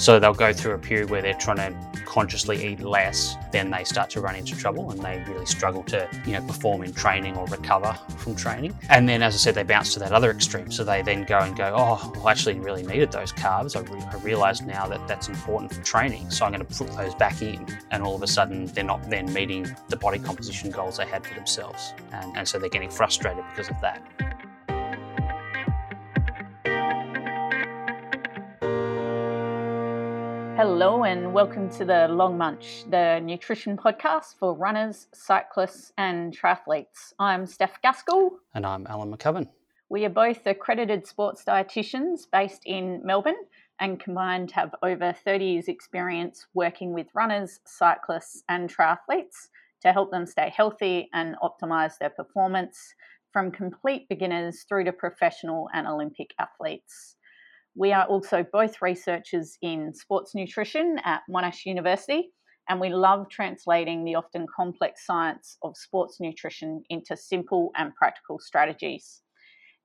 So they'll go through a period where they're trying to consciously eat less, then they start to run into trouble and they really struggle to, you know, perform in training or recover from training. And then, as I said, they bounce to that other extreme. So they then go and go, oh, well, I actually really needed those carbs. I, re- I realized now that that's important for training. So I'm going to put those back in. And all of a sudden, they're not then meeting the body composition goals they had for themselves. And, and so they're getting frustrated because of that. Hello, and welcome to the Long Munch, the nutrition podcast for runners, cyclists, and triathletes. I'm Steph Gaskell. And I'm Alan McCubbin. We are both accredited sports dietitians based in Melbourne and combined have over 30 years' experience working with runners, cyclists, and triathletes to help them stay healthy and optimize their performance from complete beginners through to professional and Olympic athletes. We are also both researchers in sports nutrition at Monash University, and we love translating the often complex science of sports nutrition into simple and practical strategies.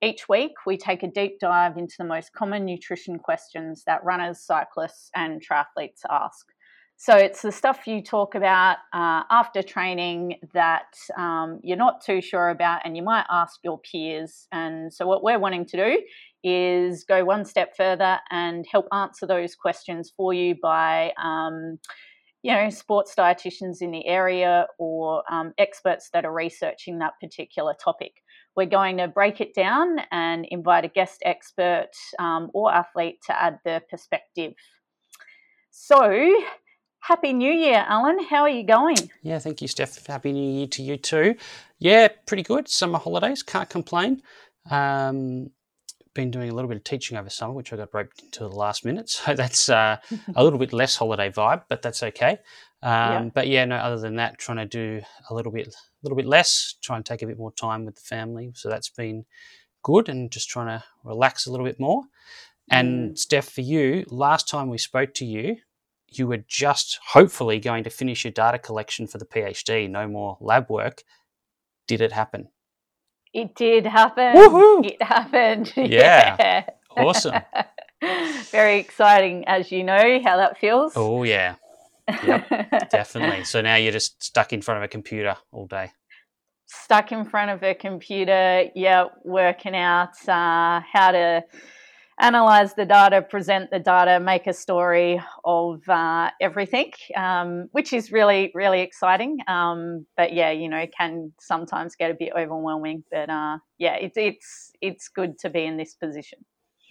Each week, we take a deep dive into the most common nutrition questions that runners, cyclists, and triathletes ask. So it's the stuff you talk about uh, after training that um, you're not too sure about, and you might ask your peers. And so, what we're wanting to do is go one step further and help answer those questions for you by, um, you know, sports dietitians in the area or um, experts that are researching that particular topic. We're going to break it down and invite a guest expert um, or athlete to add their perspective. So, Happy New Year, Alan. How are you going? Yeah, thank you, Steph. Happy New Year to you too. Yeah, pretty good. Summer holidays, can't complain. Um, been doing a little bit of teaching over summer, which I got roped into the last minute. So that's uh, a little bit less holiday vibe, but that's okay. Um, yeah. But yeah, no. Other than that, trying to do a little bit, a little bit less. Try and take a bit more time with the family. So that's been good, and just trying to relax a little bit more. And mm. Steph, for you, last time we spoke to you, you were just hopefully going to finish your data collection for the PhD, no more lab work. Did it happen? It did happen. Woohoo! It happened. Yeah. yeah. Awesome. Very exciting, as you know how that feels. Oh, yeah. Yep, definitely. So now you're just stuck in front of a computer all day. Stuck in front of a computer, yeah, working out uh, how to analyze the data, present the data, make a story of uh, everything, um, which is really, really exciting. Um, but yeah, you know, it can sometimes get a bit overwhelming. But uh, yeah, it's it's it's good to be in this position.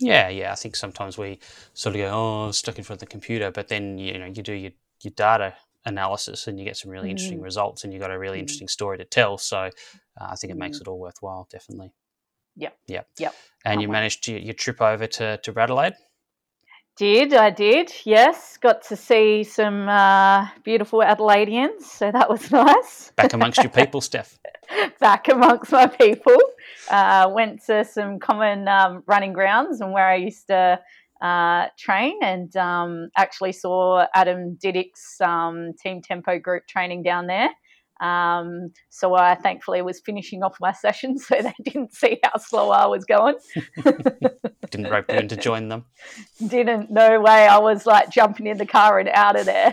Yeah, yeah. I think sometimes we sort of go, oh, stuck in front of the computer, but then you know you do your your data analysis and you get some really interesting mm. results and you've got a really mm. interesting story to tell. So uh, I think it makes mm. it all worthwhile, definitely. Yep. Yep. Yep. And you managed to, your trip over to, to Adelaide? Did I did? Yes, got to see some uh, beautiful Adelaideans, so that was nice. Back amongst your people, Steph. Back amongst my people. Uh, went to some common um, running grounds and where I used to uh, train, and um, actually saw Adam Didyk's um, Team Tempo group training down there. Um, so I thankfully was finishing off my session so they didn't see how slow I was going. didn't rope you in to join them? Didn't, no way. I was like jumping in the car and out of there.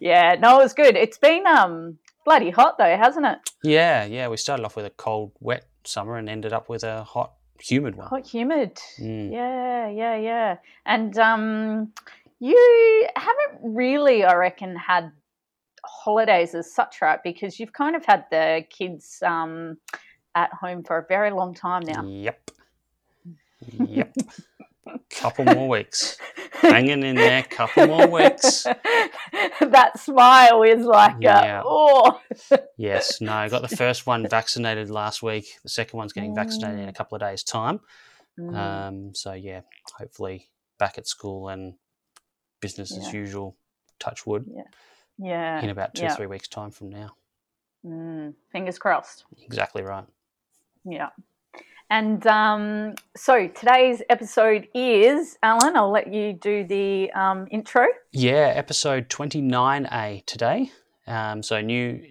yeah, no, it was good. It's been um, bloody hot though, hasn't it? Yeah, yeah. We started off with a cold, wet summer and ended up with a hot, humid one. Hot, humid. Mm. Yeah, yeah, yeah. And um, you haven't really, I reckon, had holidays as such, right? Because you've kind of had the kids um, at home for a very long time now. Yep. Yep. couple more weeks. Hanging in there, couple more weeks. that smile is like, yeah. oh. yes, no, I got the first one vaccinated last week. The second one's getting vaccinated in a mm. couple of days' time. Mm. Um, so, yeah, hopefully back at school and business yeah. as usual. Touch wood. Yeah. Yeah. In about two yeah. three weeks' time from now. Mm, fingers crossed. Exactly right. Yeah. And um, so today's episode is, Alan, I'll let you do the um, intro. Yeah, episode 29A today. Um, so new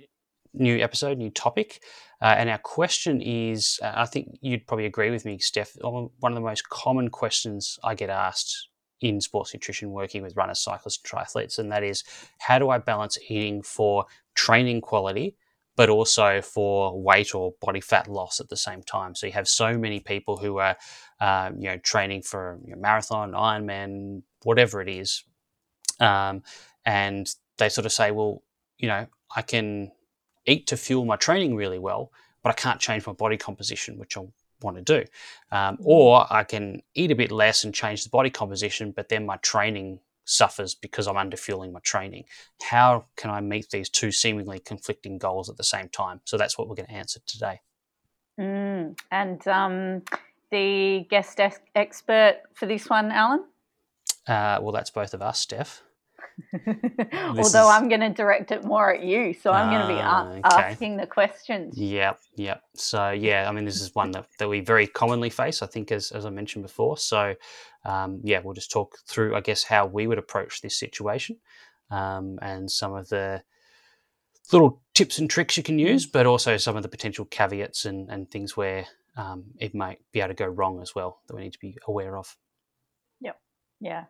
new episode, new topic. Uh, and our question is uh, I think you'd probably agree with me, Steph. One of the most common questions I get asked in sports nutrition working with runners, cyclists, and triathletes, and that is how do I balance eating for training quality? But also for weight or body fat loss at the same time. So you have so many people who are, um, you know, training for you know, marathon, Ironman, whatever it is, um, and they sort of say, well, you know, I can eat to fuel my training really well, but I can't change my body composition, which I want to do. Um, mm-hmm. or I can eat a bit less and change the body composition, but then my training suffers because I'm underfueling my training. How can I meet these two seemingly conflicting goals at the same time? So that's what we're going to answer today. Mm, and um, the guest expert for this one, Alan? Uh, well, that's both of us, Steph. Although is... I'm going to direct it more at you, so I'm going to be a- okay. asking the questions. Yep, yep. So yeah, I mean, this is one that, that we very commonly face. I think, as as I mentioned before. So um, yeah, we'll just talk through, I guess, how we would approach this situation um, and some of the little tips and tricks you can use, but also some of the potential caveats and, and things where um, it might be able to go wrong as well that we need to be aware of. Yep. Yeah.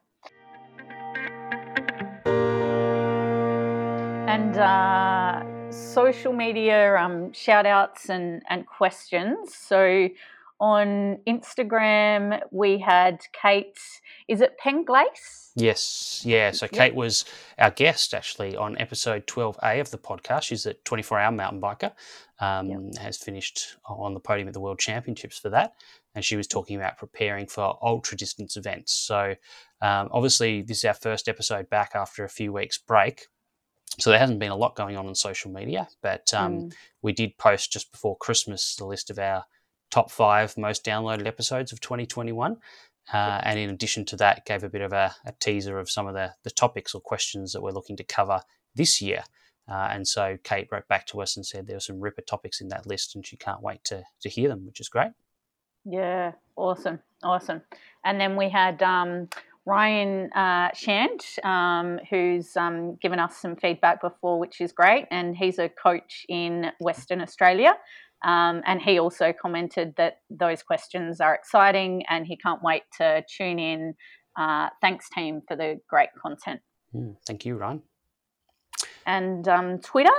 And uh, social media um, shout outs and, and questions. So on Instagram, we had Kate, is it Penglase? Yes, yeah. So Kate yep. was our guest actually on episode 12A of the podcast. She's a 24 hour mountain biker, um, yep. has finished on the podium at the World Championships for that. And she was talking about preparing for ultra distance events. So, um, obviously, this is our first episode back after a few weeks' break. So there hasn't been a lot going on on social media, but um, mm. we did post just before Christmas the list of our top five most downloaded episodes of 2021. Uh, and in addition to that, gave a bit of a, a, teaser of some of the, the topics or questions that we're looking to cover this year. Uh, and so Kate wrote back to us and said there were some ripper topics in that list, and she can't wait to, to hear them, which is great. Yeah, awesome, awesome. And then we had um, Ryan uh, Shand, um, who's um, given us some feedback before, which is great. And he's a coach in Western Australia. Um, and he also commented that those questions are exciting and he can't wait to tune in. Uh, thanks, team, for the great content. Mm, thank you, Ryan. And um, Twitter?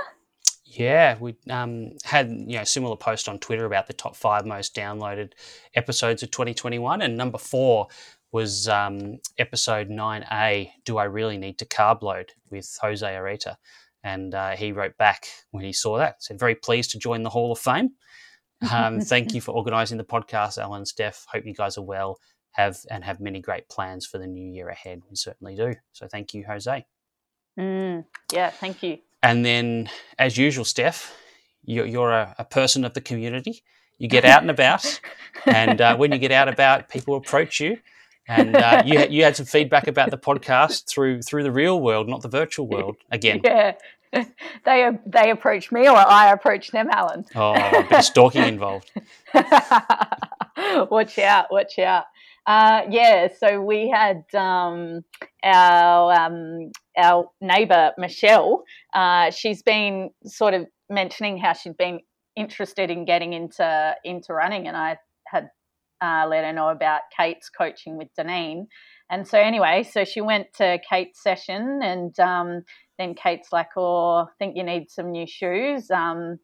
Yeah, we um, had you know similar post on Twitter about the top five most downloaded episodes of 2021, and number four was um, episode 9A Do I Really Need to Carb Load with Jose Areta. And uh, he wrote back when he saw that, said, Very pleased to join the Hall of Fame. Um, thank you for organising the podcast, Alan and Steph. Hope you guys are well have and have many great plans for the new year ahead. We certainly do. So thank you, Jose. Mm, yeah, thank you. And then, as usual, Steph, you're, you're a, a person of the community. You get out and about, and uh, when you get out about, people approach you and uh, you you had some feedback about the podcast through through the real world, not the virtual world. Again, yeah, they they approached me, or I approached them, Alan. Oh, a bit of stalking involved. watch out! Watch out! Uh, yeah, so we had um, our um, our neighbour Michelle. Uh, she's been sort of mentioning how she'd been interested in getting into into running, and I uh, let her know about Kate's coaching with Deneen. And so, anyway, so she went to Kate's session, and um, then Kate's like, Oh, I think you need some new shoes. Um,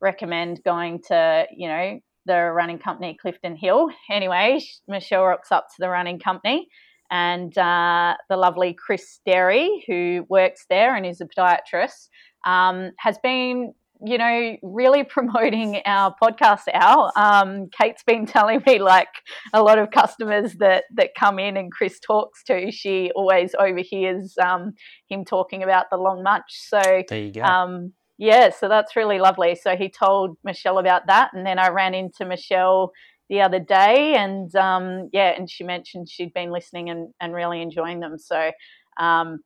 recommend going to, you know, the running company Clifton Hill. Anyway, Michelle rocks up to the running company, and uh, the lovely Chris Derry, who works there and is a podiatrist, um, has been you know, really promoting our podcast out. Um, Kate's been telling me like a lot of customers that that come in and Chris talks to, she always overhears um, him talking about the long munch. So there you go. Um, yeah, so that's really lovely. So he told Michelle about that, and then I ran into Michelle the other day, and um, yeah, and she mentioned she'd been listening and, and really enjoying them. So um,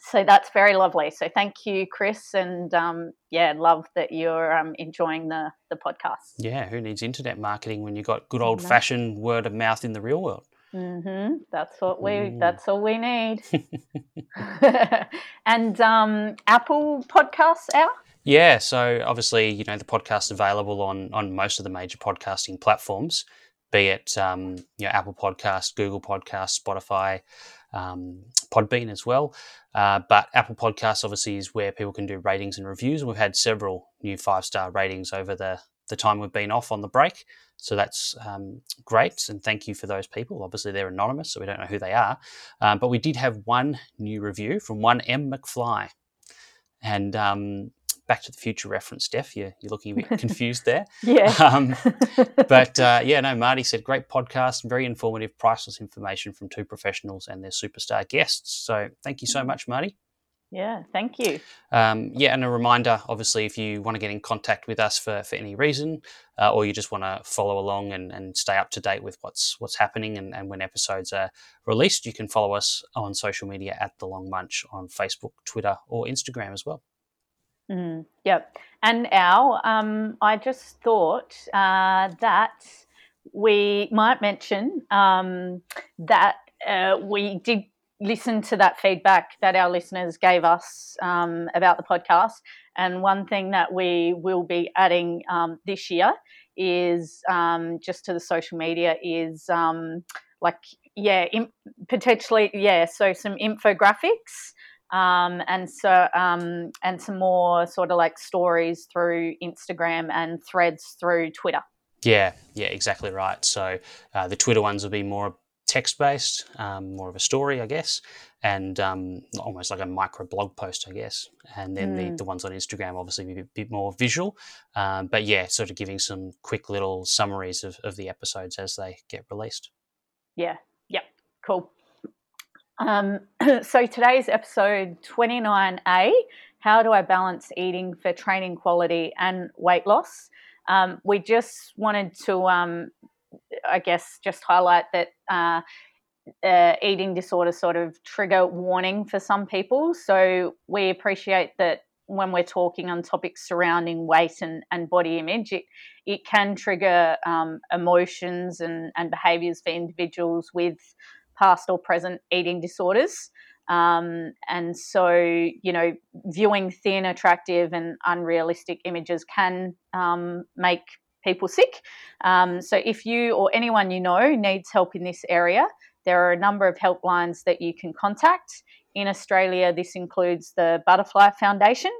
so that's very lovely. So thank you, Chris, and um, yeah, love that you're um, enjoying the the podcast. Yeah, who needs internet marketing when you've got good old fashioned word of mouth in the real world? Mm-hmm. That's what we. Mm. That's all we need. and um, Apple Podcasts out. Yeah, so obviously, you know, the podcast available on on most of the major podcasting platforms, be it um, you know Apple Podcast, Google Podcast, Spotify, um, Podbean as well. Uh, but Apple Podcasts obviously is where people can do ratings and reviews, we've had several new five star ratings over the the time we've been off on the break. So that's um, great, and thank you for those people. Obviously, they're anonymous, so we don't know who they are. Um, but we did have one new review from one M McFly, and um, Back to the Future reference, Steph. You're, you're looking a bit confused there. yeah. Um, but uh, yeah, no, Marty said, great podcast, very informative, priceless information from two professionals and their superstar guests. So thank you so mm. much, Marty. Yeah, thank you. Um, yeah, and a reminder obviously, if you want to get in contact with us for, for any reason, uh, or you just want to follow along and, and stay up to date with what's what's happening and, and when episodes are released, you can follow us on social media at The Long Munch on Facebook, Twitter, or Instagram as well. Mm, yep. And Al, um, I just thought uh, that we might mention um, that uh, we did listen to that feedback that our listeners gave us um, about the podcast. And one thing that we will be adding um, this year is um, just to the social media is um, like, yeah, potentially, yeah, so some infographics um, and so um, and some more sort of like stories through Instagram and threads through Twitter. Yeah, yeah, exactly right. So uh, the Twitter ones will be more text based, um, more of a story, I guess, and um, almost like a micro blog post, I guess. And then mm. the, the ones on Instagram obviously be a bit more visual. Um, but yeah, sort of giving some quick little summaries of, of the episodes as they get released. Yeah, yep, cool. Um, so today's episode 29A How do I balance eating for training quality and weight loss? Um, we just wanted to, um, I guess, just highlight that uh, uh, eating disorder sort of trigger warning for some people. So we appreciate that when we're talking on topics surrounding weight and, and body image, it, it can trigger um, emotions and, and behaviors for individuals with past or present eating disorders. Um, and so, you know, viewing thin, attractive, and unrealistic images can um, make people sick. Um, so, if you or anyone you know needs help in this area, there are a number of helplines that you can contact. In Australia, this includes the Butterfly Foundation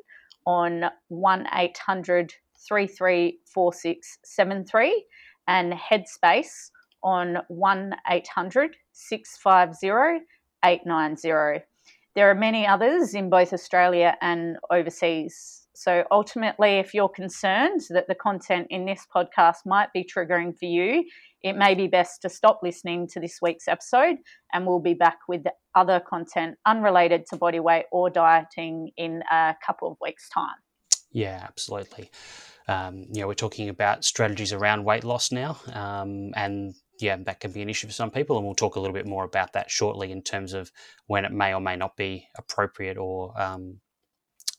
on 1 800 334673 and Headspace on 1 800 650 890. There are many others in both Australia and overseas. So ultimately, if you're concerned that the content in this podcast might be triggering for you, it may be best to stop listening to this week's episode and we'll be back with other content unrelated to body weight or dieting in a couple of weeks' time. Yeah, absolutely. Um, you know, we're talking about strategies around weight loss now, um, and yeah, that can be an issue for some people, and we'll talk a little bit more about that shortly in terms of when it may or may not be appropriate or um,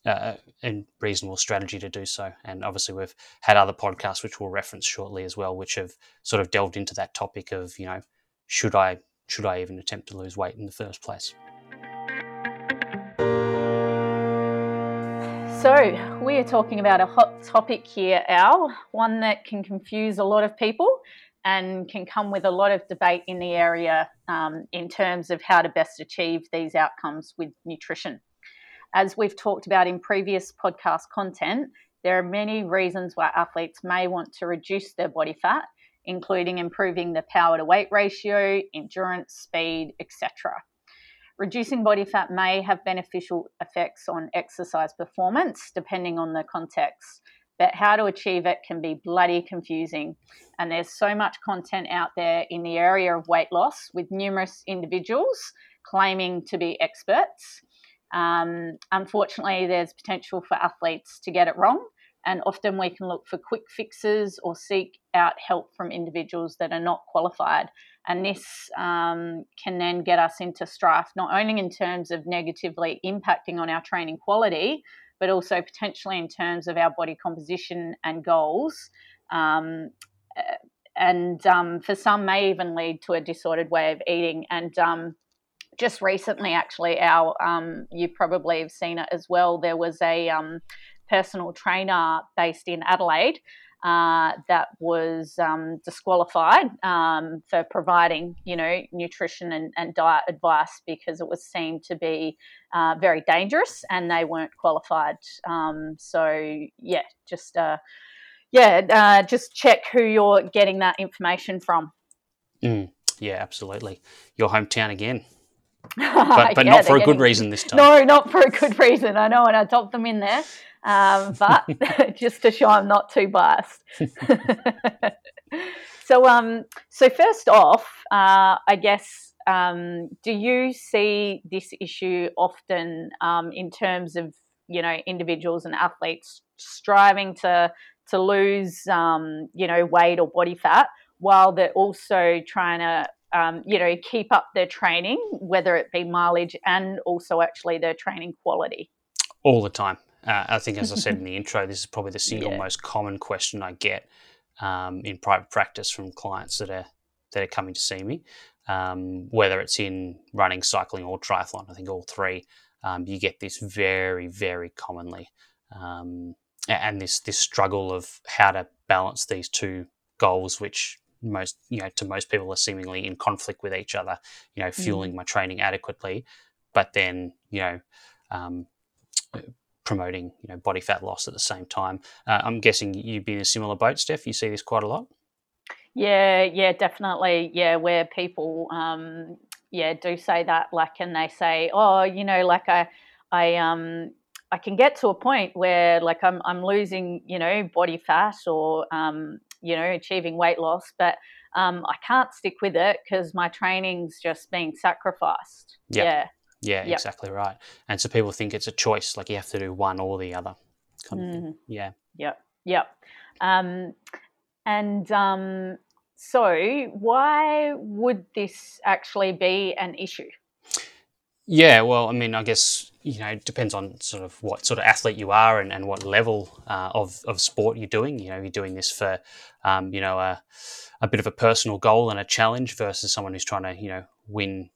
uh, a reasonable strategy to do so. And obviously, we've had other podcasts which we'll reference shortly as well, which have sort of delved into that topic of you know, should I should I even attempt to lose weight in the first place? So, we are talking about a hot topic here, Al, one that can confuse a lot of people and can come with a lot of debate in the area um, in terms of how to best achieve these outcomes with nutrition. As we've talked about in previous podcast content, there are many reasons why athletes may want to reduce their body fat, including improving the power to weight ratio, endurance, speed, etc. Reducing body fat may have beneficial effects on exercise performance depending on the context, but how to achieve it can be bloody confusing. And there's so much content out there in the area of weight loss with numerous individuals claiming to be experts. Um, unfortunately, there's potential for athletes to get it wrong. And often we can look for quick fixes or seek out help from individuals that are not qualified. And this um, can then get us into strife, not only in terms of negatively impacting on our training quality, but also potentially in terms of our body composition and goals. Um, and um, for some, may even lead to a disordered way of eating. And um, just recently, actually, our um, you probably have seen it as well. There was a um, personal trainer based in Adelaide uh, that was um, disqualified um, for providing, you know, nutrition and, and, diet advice because it was seen to be uh, very dangerous and they weren't qualified. Um, so yeah, just uh, yeah, uh, just check who you're getting that information from. Mm, yeah, absolutely. Your hometown again. But, but yeah, not for a getting... good reason this time. No, not for a good reason. I know, and I topped them in there um, but just to show I'm not too biased. so, um, so first off, uh, I guess, um, do you see this issue often um, in terms of you know individuals and athletes striving to to lose um, you know weight or body fat while they're also trying to um, you know keep up their training, whether it be mileage and also actually their training quality? All the time. Uh, I think, as I said in the intro, this is probably the single yeah. most common question I get um, in private practice from clients that are that are coming to see me. Um, whether it's in running, cycling, or triathlon, I think all three, um, you get this very, very commonly, um, and this this struggle of how to balance these two goals, which most you know to most people are seemingly in conflict with each other. You know, fueling mm. my training adequately, but then you know um, promoting you know body fat loss at the same time. Uh, I'm guessing you've been in a similar boat, Steph. You see this quite a lot. Yeah, yeah, definitely. Yeah, where people, um, yeah, do say that, like, and they say, oh, you know, like I, I, um, I can get to a point where, like, I'm, I'm losing, you know, body fat or, um, you know, achieving weight loss, but um, I can't stick with it because my training's just being sacrificed. Yep. Yeah. Yeah, yep. exactly right. And so people think it's a choice, like you have to do one or the other. Kind of mm. Yeah. Yep. Yep. Um, and um, so, why would this actually be an issue? Yeah, well, I mean, I guess you know it depends on sort of what sort of athlete you are and, and what level uh, of of sport you're doing. You know, you're doing this for um, you know a, a bit of a personal goal and a challenge versus someone who's trying to you know win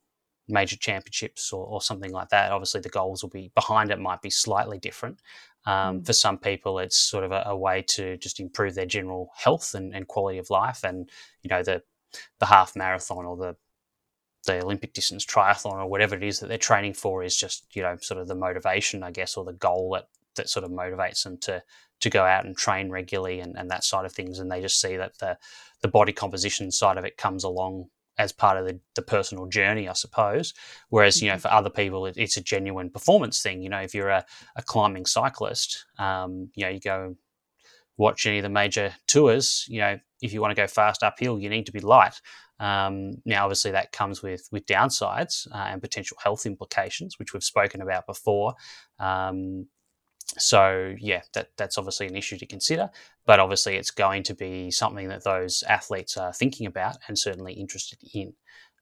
major championships or, or, something like that. Obviously, the goals will be behind it might be slightly different. Um, mm. For some people, it's sort of a, a, way to just improve their general health and, and, quality of life. And you know, the the half marathon or the the Olympic distance triathlon or whatever it is that they're training for is just you know sort of the motivation, I guess, or the goal that that sort of motivates them to to go out and train regularly and, and that side of things. And they just see that the the body composition side of it comes along as part of the, the personal journey, I suppose. Whereas, you know, mm-hmm. for other people, it, it's a genuine performance thing. You know, if you're a, a climbing cyclist, um, you know, you go watch any of the major tours, you know, if you want to go fast uphill, you need to be light. Um, now, obviously, that comes with with downsides uh, and potential health implications, which we've spoken about before. Um, so yeah, that that's obviously an issue to consider. But obviously, it's going to be something that those athletes are thinking about and certainly interested in.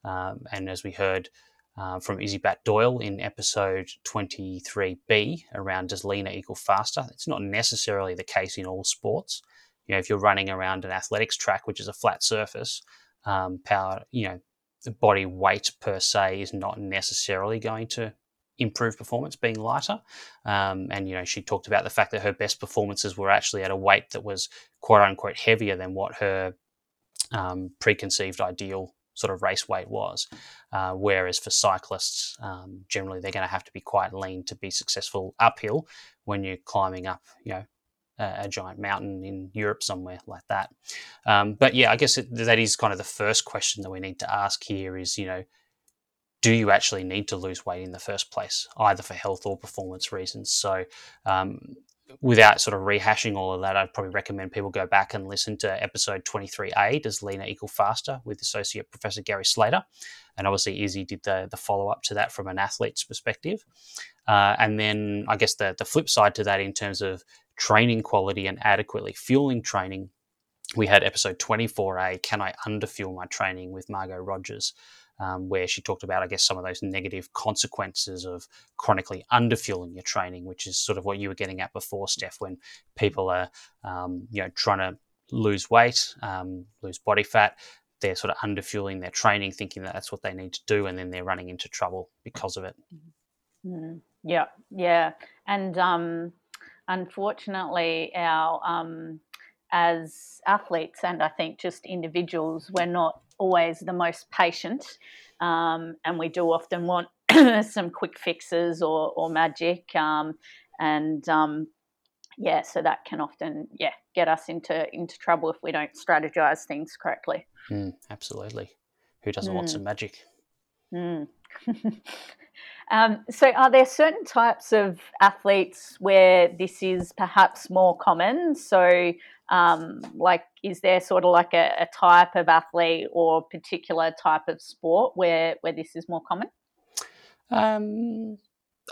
Um, and as we heard uh, from Izzy Batt-Doyle in episode 23b around does leaner equal faster, it's not necessarily the case in all sports. You know, if you're running around an athletics track, which is a flat surface, um, power, you know, the body weight per se is not necessarily going to improve performance being lighter. Um, and, you know, she talked about the fact that her best performances were actually at a weight that was quote unquote heavier than what her um, preconceived ideal sort of race weight was. Uh, whereas for cyclists, um, generally they're going to have to be quite lean to be successful uphill when you're climbing up, you know, a, a giant mountain in Europe somewhere like that. Um, but yeah, I guess it, that is kind of the first question that we need to ask here is, you know, do you actually need to lose weight in the first place, either for health or performance reasons? So, um, without sort of rehashing all of that, I'd probably recommend people go back and listen to episode 23A, Does Leaner Equal Faster, with Associate Professor Gary Slater. And obviously, Izzy did the, the follow up to that from an athlete's perspective. Uh, and then I guess the, the flip side to that, in terms of training quality and adequately fueling training, we had episode 24A, Can I Underfuel My Training with Margot Rogers um, where she talked about, I guess, some of those negative consequences of chronically underfueling your training, which is sort of what you were getting at before, Steph, when people are, um, you know, trying to lose weight, um, lose body fat. They're sort of underfueling their training, thinking that that's what they need to do, and then they're running into trouble because of it. Mm-hmm. Yeah, yeah, and um, unfortunately, our um, as athletes and I think just individuals, we're not always the most patient, um, and we do often want some quick fixes or, or magic, um, and um, yeah, so that can often yeah get us into into trouble if we don't strategize things correctly. Mm, absolutely. Who doesn't mm. want some magic? Mm. um, so, are there certain types of athletes where this is perhaps more common? So, um, like, is there sort of like a, a, type of athlete or particular type of sport where where this is more common? Um,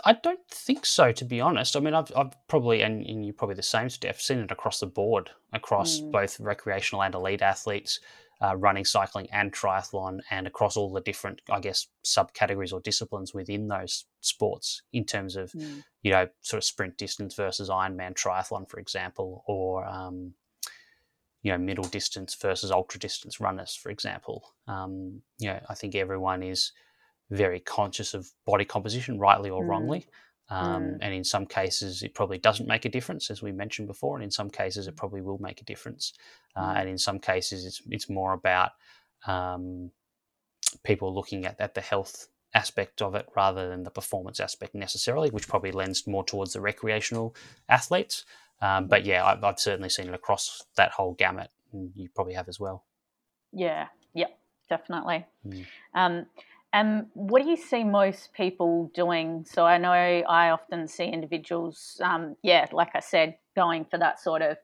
I don't think so, to be honest. I mean, I've, I've probably, and, and, you're probably the same, Steph, seen it across the board, across mm. both recreational and elite athletes uh, running, cycling, and triathlon, and across all the different, I guess, subcategories or disciplines within those sports in terms of, mm. you know, sort of sprint distance versus Ironman triathlon, for example, or, um, you know, middle distance versus ultra distance runners, for example. Um, you know, I think everyone is very conscious of body composition, rightly or mm. wrongly. Um, mm. And in some cases, it probably doesn't make a difference, as we mentioned before. And in some cases, it probably will make a difference. Uh, mm. and in some cases, it's it's more about um, people looking at, at the health aspect of it rather than the performance aspect necessarily, which probably lends more towards the recreational athletes. Um, but yeah, I've, I've, certainly seen it across that whole gamut, and you probably have as well. Yeah, yep, definitely. Mm. Um, and what do you see most people doing? So I know I often see individuals, um, yeah, like I said, going for that sort of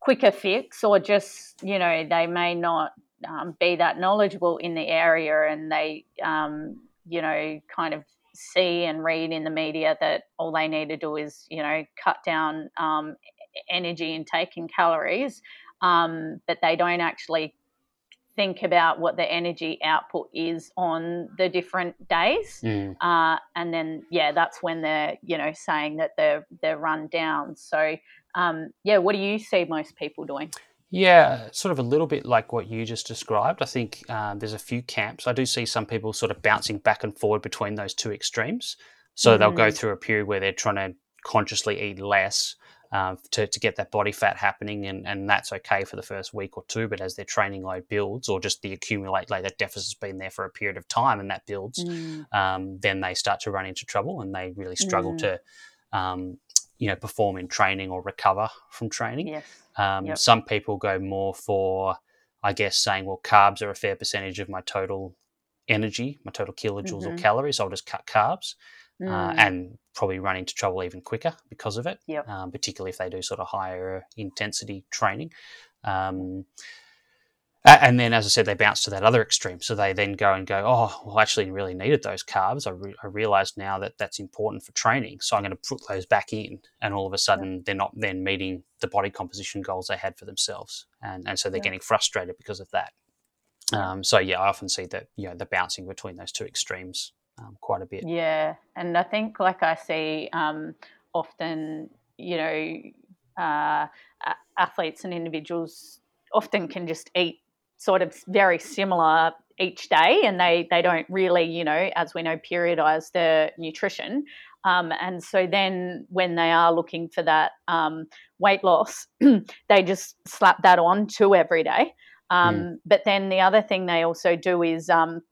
quicker fix, or just you know they may not um, be that knowledgeable in the area, and they um, you know kind of see and read in the media that all they need to do is you know cut down um, energy intake and calories, um, but they don't actually think about what the energy output is on the different days, mm. uh, and then yeah, that's when they're you know saying that they're they're run down. So um, yeah, what do you see most people doing? Yeah, sort of a little bit like what you just described. I think uh, there's a few camps. I do see some people sort of bouncing back and forward between those two extremes. So mm. they'll go mm. through a period where they're trying to consciously eat less um, to, to get that body fat happening, and, and that's okay for the first week or two. But as their training load builds, or just the accumulate like that deficit's been there for a period of time, and that builds, mm. um, then they start to run into trouble, and they really struggle mm. to, um, you know, perform in training or recover from training. Yes. Um, yep. Some people go more for, I guess, saying, well, carbs are a fair percentage of my total energy, my total kilojoules mm-hmm. or calories. So I'll just cut carbs. Uh, mm. uh, and probably run into trouble even quicker because of it, yep. um, particularly if they do sort of higher intensity training. Um, and then, as I said, they bounce to that other extreme. So they then go and go, oh, well, I actually really needed those carbs. I, re- I realized now that that's important for training. So I'm going to put those back in. And all of a sudden, yeah. they're not then meeting the body composition goals they had for themselves. And, and so they're yeah. getting frustrated because of that. Um, so, yeah, I often see that, you know, the bouncing between those two extremes um, quite a bit. Yeah, and I think like I see um, often, you know, uh, athletes and individuals often can just eat sort of very similar each day, and they they don't really, you know, as we know, periodize their nutrition. Um, and so then when they are looking for that um, weight loss, they just slap that on to every day. Um, mm. But then the other thing they also do is um,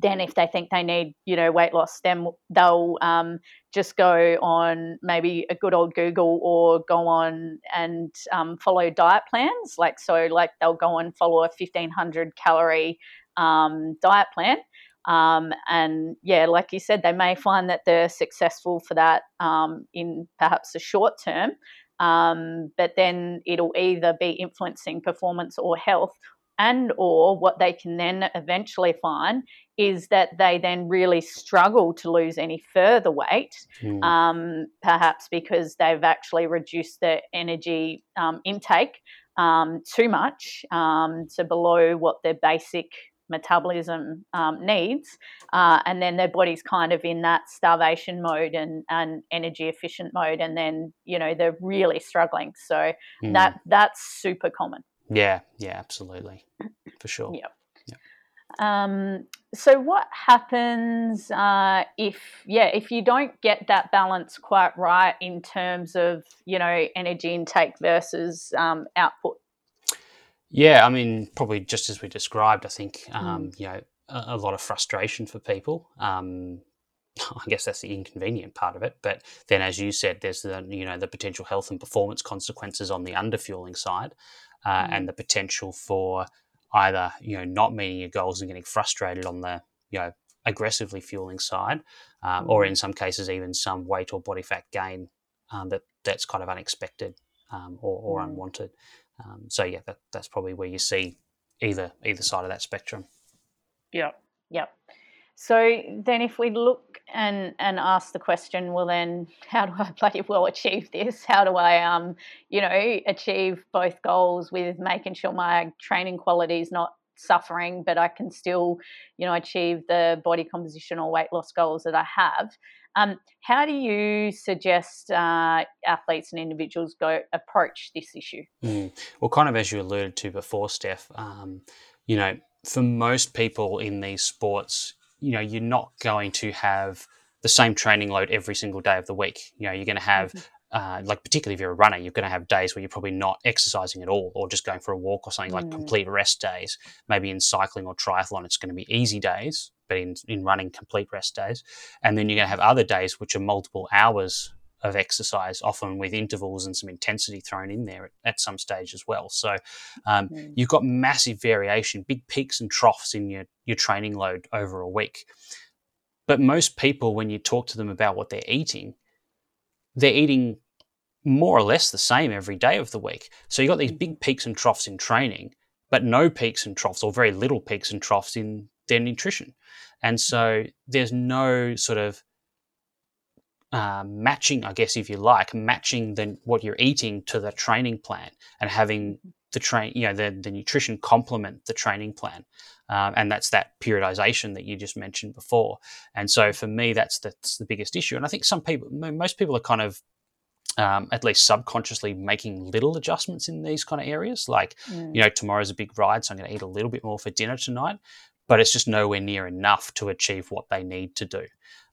then if they think they need you know weight loss then they'll um, just go on maybe a good old google or go on and um, follow diet plans like so like they'll go and follow a 1500 calorie um, diet plan. Um, and yeah like you said they may find that they're successful for that um, in perhaps a short term. Um, but then it'll either be influencing performance or health and or what they can then eventually find is that they then really struggle to lose any further weight, mm. um, perhaps because they've actually reduced their energy um, intake um, too much um, to below what their basic metabolism um, needs, uh, and then their body's kind of in that starvation mode and, and energy efficient mode, and then you know they're really struggling. So mm. that that's super common. Yeah, yeah, absolutely, for sure. Yeah. Um, so what happens uh, if yeah if you don't get that balance quite right in terms of you know energy intake versus um, output? Yeah, I mean probably just as we described. I think um, mm. you know a, a, lot of frustration for people. Um, I guess that's the inconvenient part of it. But then, as you said, there's the you know the potential health and performance consequences on the underfueling side, uh, mm. and the potential for either you know not meeting your goals and getting frustrated on the you know aggressively fueling side, um, or in mm. some cases even some weight or body fat gain um, that that's kind of unexpected um, or, or, mm. unwanted. Um, so yeah, that, that's probably where you see either either side of that spectrum. Yep. Yep. So then, if we look and and ask the question, well, then how do I bloody well achieve this? How do I, um, you know, achieve both goals with making sure my training quality is not suffering, but I can still, you know, achieve the body composition or weight loss goals that I have. Um, how do you suggest uh, athletes and individuals go approach this issue? Mm. Well, kind of as you alluded to before, Steph, um, you know, for most people in these sports, you know, you're not going to have the same training load every single day of the week. You know, you're going to have, mm-hmm. uh, like, particularly if you're a runner, you're going to have days where you're probably not exercising at all or just going for a walk or something mm. like complete rest days. Maybe in cycling or triathlon, it's going to be easy days, but in, in running, complete rest days. And then you're going to have other days which are multiple hours of exercise, often with intervals and some intensity thrown in there at, at some stage as well. So um, mm. you've got massive variation, big peaks and troughs in your, your training load over a week. But most people, when you talk to them about what they're eating, they're eating more or less the same every day of the week. So you've got these big peaks and troughs in training, but no peaks and troughs or very little peaks and troughs in their nutrition. And so there's no sort of uh, matching, I guess, if you like, matching the, what you're eating to the training plan and having the train, you know, the, the nutrition complement the training plan. Um, and that's that periodization that you just mentioned before. And so for me, that's the, that's the biggest issue. And I think some people, most people are kind of um, at least subconsciously making little adjustments in these kind of areas. Like, mm. you know, tomorrow's a big ride, so I'm going to eat a little bit more for dinner tonight, but it's just nowhere near enough to achieve what they need to do.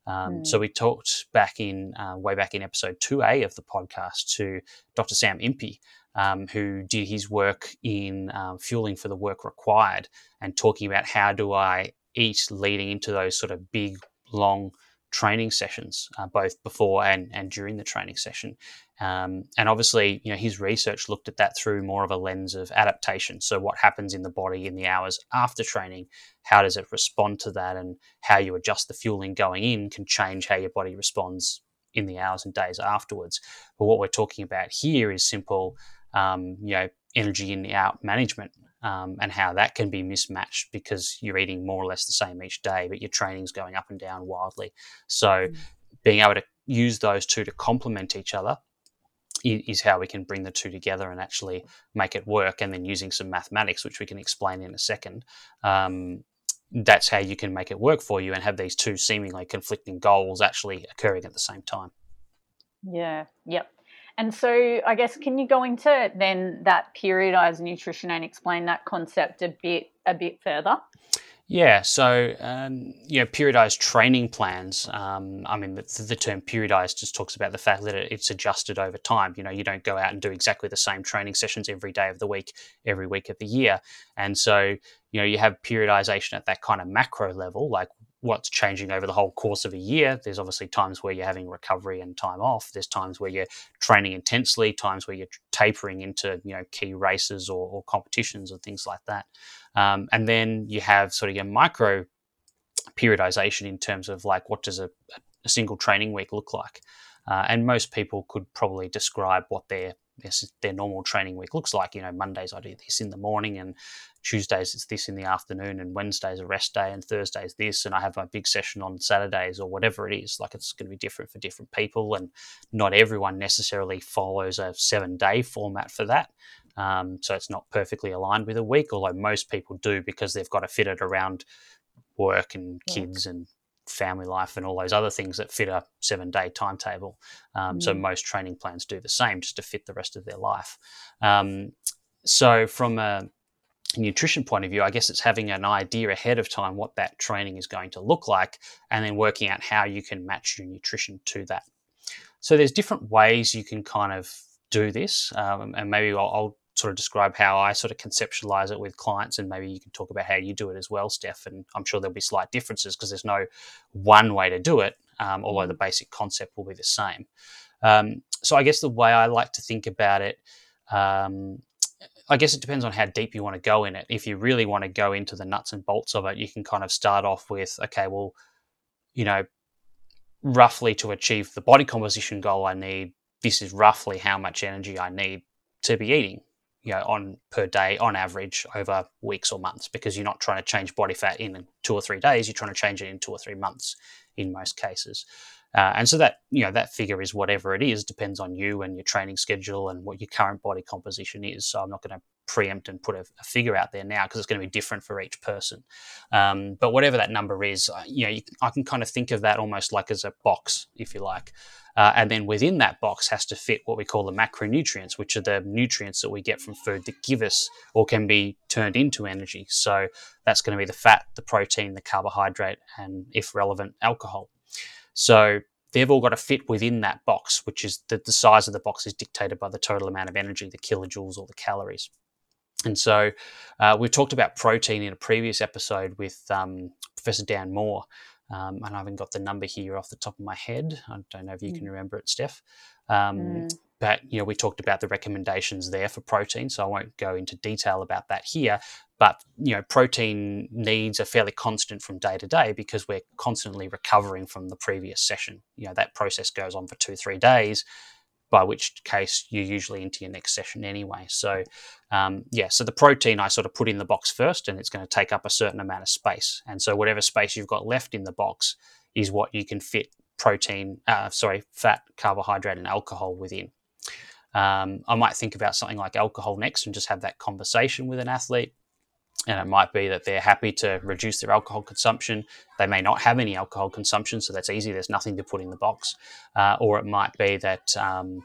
Um, mm. So we talked back in uh, way back in episode two A of the podcast to Dr. Sam Impey, um, who did his work in um, fueling for the work required and talking about how do I eat leading into those sort of big long training sessions, uh, both before and, and during the training session. Um, and obviously, you know, his research looked at that through more of a lens of adaptation. So, what happens in the body in the hours after training? How does it respond to that? And how you adjust the fueling going in can change how your body responds in the hours and days afterwards. But what we're talking about here is simple, um, you know, energy in the out management um, and how that can be mismatched because you're eating more or less the same each day, but your training's going up and down wildly. So, mm. being able to use those two to complement each other is how we can bring the two together and actually make it work. And then using some mathematics, which we can explain in a second, um, that's how you can make it work for you and have these two seemingly conflicting goals actually occurring at the same time. Yeah. Yep. And so, I guess, can you go into then that periodized nutrition and explain that concept a bit a bit further? Yeah, so um, you know, periodized training plans. Um, I mean, the, the, term periodized just talks about the fact that it's adjusted over time. You know, you don't go out and do exactly the same training sessions every day of the week, every week of the year, and so you know, you have periodization at that kind of macro level, like what's changing over the whole course of a year. There's obviously times where you're having recovery and time off. There's times where you're training intensely, times where you're tapering into you know key races or, or competitions and things like that. Um, and then you have sort of your micro periodization in terms of like what does a, a single training week look like. Uh, and most people could probably describe what their their normal training week looks like. You know, Mondays I do this in the morning, and Tuesdays it's this in the afternoon, and Wednesdays a rest day, and Thursdays this, and I have my big session on Saturdays or whatever it is. Like it's going to be different for different people, and not everyone necessarily follows a seven day format for that. Um, so it's not perfectly aligned with a week, although most people do because they've got to fit it around work and kids yeah. and family life and all those other things that fit a seven day timetable. Um, mm. So most training plans do the same just to fit the rest of their life. Um, so from a nutrition point of view, I guess it's having an idea ahead of time what that training is going to look like and then working out how you can match your nutrition to that. So there's different ways you can kind of do this, um, and maybe I'll, I'll, sort of describe how I sort of conceptualize it with clients, and maybe you can talk about how you do it as well, Steph. And I'm sure there'll be slight differences because there's no one way to do it, um, although the basic concept will be the same. Um, so I guess the way I like to think about it um, I guess it depends on how deep you want to go in it. If you really want to go into the nuts and bolts of it, you can kind of start off with, okay, well, you know, roughly to achieve the body composition goal I need, this is roughly how much energy I need to be eating, you know, on per day on average over weeks or months, because you're not trying to change body fat in two or three days, you're trying to change it in two or three months in most cases. Uh, and so that you know that figure is whatever it is, depends on you and your training schedule and what your current body composition is. So I'm not going to preempt and put a, a figure out there now because it's going to be different for each person. Um, but whatever that number is, uh, you know, you, I can kind of think of that almost like as a box, if you like. Uh, and then within that box has to fit what we call the macronutrients, which are the nutrients that we get from food that give us or can be turned into energy. So that's going to be the fat, the protein, the carbohydrate, and if relevant, alcohol. So they've all got to fit within that box, which is that the size of the box is dictated by the total amount of energy, the kilojoules or the calories. And so uh, we talked about protein in a previous episode with um, Professor Dan Moore. Um, and I haven't got the number here off the top of my head. I don't know if you mm. can remember it, Steph. Um, mm. But you know, we talked about the recommendations there for protein, so I won't go into detail about that here. But you know, protein needs are fairly constant from day to day because we're constantly recovering from the previous session. You know, that process goes on for two, three days, by which case you're usually into your next session anyway. So, um, yeah, so the protein I sort of put in the box first, and it's going to take up a certain amount of space. And so, whatever space you've got left in the box is what you can fit protein, uh, sorry, fat, carbohydrate, and alcohol within. Um, I might think about something like alcohol next and just have that conversation with an athlete and it might be that they're happy to reduce their alcohol consumption. They may not have any alcohol consumption, so that's easy. There's nothing to put in the box. Uh, or it might be that um,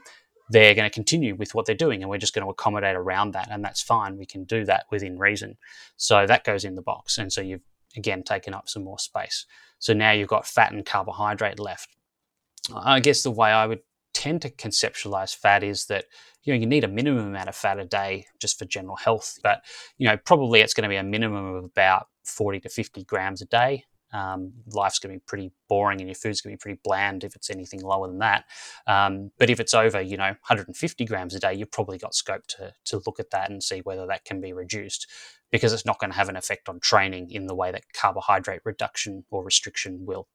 they're going to continue with what they're doing and we're just going to accommodate around that. And that's fine. We can do that within reason. So that goes in the box. And so you've, again, taken up some more space. So now you've got fat and carbohydrate left. I guess the way I would tend to conceptualize fat is that you know you need a minimum amount of fat a day just for general health but you know probably it's going to be a minimum of about 40 to 50 grams a day um, life's going to be pretty boring and your food's going to be pretty bland if it's anything lower than that. Um, but if it's over, you know, 150 grams a day, you've probably got scope to, to look at that and see whether that can be reduced because it's not going to have an effect on training in the way that carbohydrate reduction or restriction will.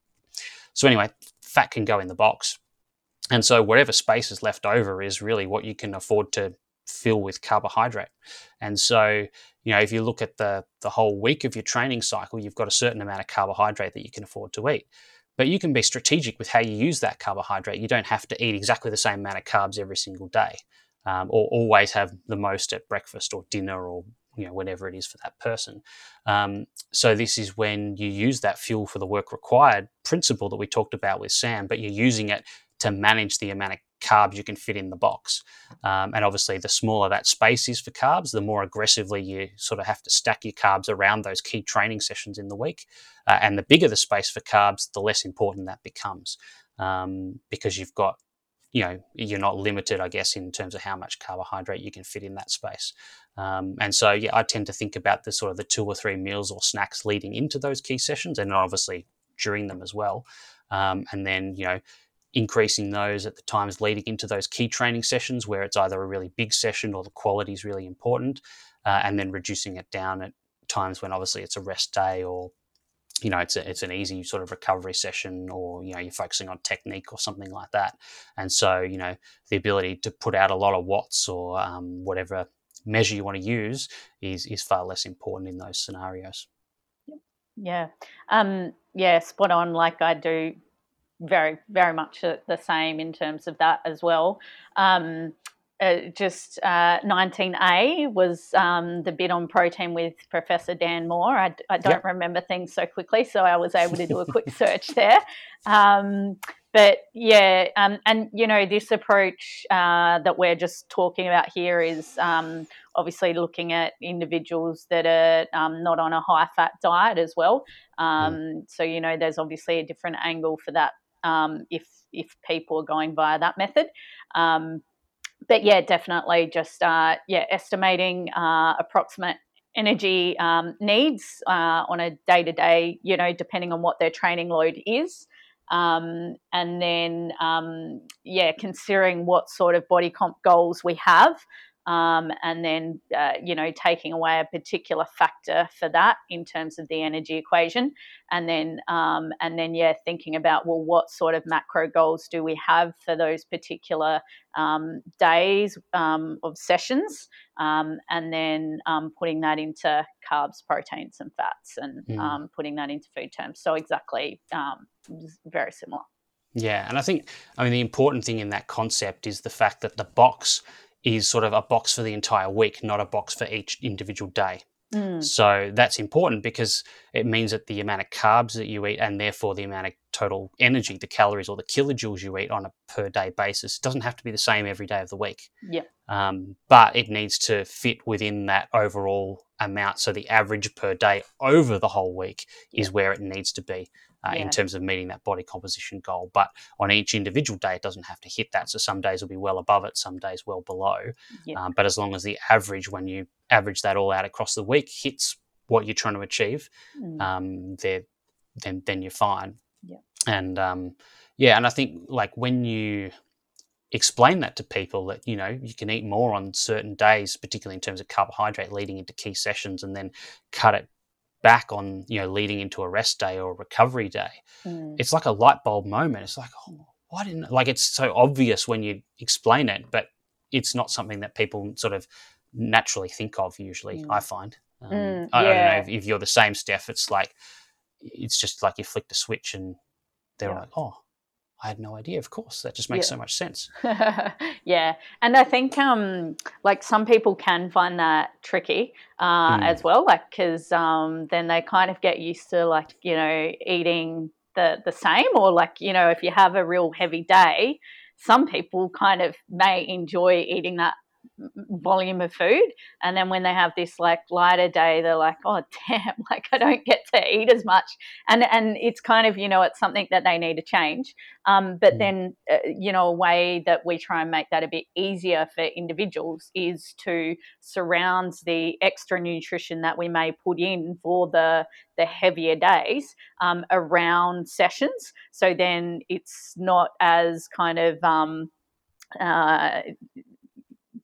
So, anyway, fat can go in the box. And so whatever space is left over is really what you can afford to fill with carbohydrate. And so, you know, if you look at the the whole week of your training cycle, you've got a certain amount of carbohydrate that you can afford to eat. But you can be strategic with how you use that carbohydrate. You don't have to eat exactly the same amount of carbs every single day, um, or always have the most at breakfast or dinner or you know whatever it is for that person. Um, so this is when you use that fuel for the work required principle that we talked about with Sam, but you're using it to manage the amount of carbs you can fit in the box. Um, and obviously, the smaller that space is for carbs, the more aggressively you sort of have to stack your carbs around those key training sessions in the week. Uh, and the bigger the space for carbs, the less important that becomes um, because you've got you know you're not limited i guess in terms of how much carbohydrate you can fit in that space um, and so yeah i tend to think about the sort of the two or three meals or snacks leading into those key sessions and obviously during them as well um, and then you know increasing those at the times leading into those key training sessions where it's either a really big session or the quality is really important, uh, and then reducing it down at times when obviously it's a rest day or you know it's a, it's an easy sort of recovery session or you know you're focusing on technique or something like that. And so you know the ability to put out a lot of watts or um, whatever measure you want to use is is far less important in those scenarios. Yeah. Um, yeah spot on. Like i do very, very much the same in terms of that as well. Um, uh, just uh, 19A was um, the bit on protein with Professor Dan Moore. I, I don't yep. remember things so quickly, so I was able to do a quick search there. Um, but yeah, um, and you know, this approach uh, that we're just talking about here is um, obviously looking at individuals that are um, not on a high fat diet as well. Mm. So you know, there's obviously a different angle for that um, if if people are going via that method. Um, but yeah, definitely just uh, yeah, estimating uh, approximate energy um, needs uh, on a day to day, you know, depending on what their training load is. Um, and then, um, yeah, considering what sort of body comp goals we have, um, and then uh, you know taking away a particular factor for that in terms of the energy equation, and then um, and then yeah, thinking about well, what sort of macro goals do we have for those particular um, days um, of sessions, um, and then um, putting that into carbs, proteins, and fats, and mm. putting that into food terms. So exactly, very similar. Yeah, and I think I mean the important thing in that concept is the fact that the box is sort of a box for the entire week, not a box for each individual day. Mm. So that's important because it means that the amount of carbs that you eat and therefore the amount of total energy, the calories or the kilojoules you eat on a per day basis doesn't have to be the same every day of the week. Yeah. Um, but it needs to fit within that overall amount. So the average per day over the whole week is where it needs to be uh, yeah. in terms of meeting that body composition goal. But on each individual day, it doesn't have to hit that. So some days will be well above it, some days well below. Yeah. Um, but as long as the average, when you average that all out across the week, hits what you're trying to achieve, mm. um, then then you're fine. Yeah. And um, yeah, and I think like when you explain that to people that you know you can eat more on certain days particularly in terms of carbohydrate leading into key sessions and then cut it back on you know leading into a rest day or a recovery day mm. it's like a light bulb moment it's like oh why didn't like it's so obvious when you explain it but it's not something that people sort of naturally think of usually mm. i find um, mm, I, yeah. I, don't know if, if, you're the same steph it's like it's just like you flick the switch and they're yeah. like oh I had no idea. Of course, that just makes yeah. so much sense. yeah, and I think um, like some people can find that tricky uh, mm. as well, like because um, then they kind of get used to like you know eating the the same, or like you know if you have a real heavy day, some people kind of may enjoy eating that volume of food and then when they have this like lighter day they're like oh damn like i don't get to eat as much and and it's kind of you know it's something that they need to change um, but mm. then uh, you know a way that we try and make that a bit easier for individuals is to surround the extra nutrition that we may put in for the the heavier days um, around sessions so then it's not as kind of um, uh,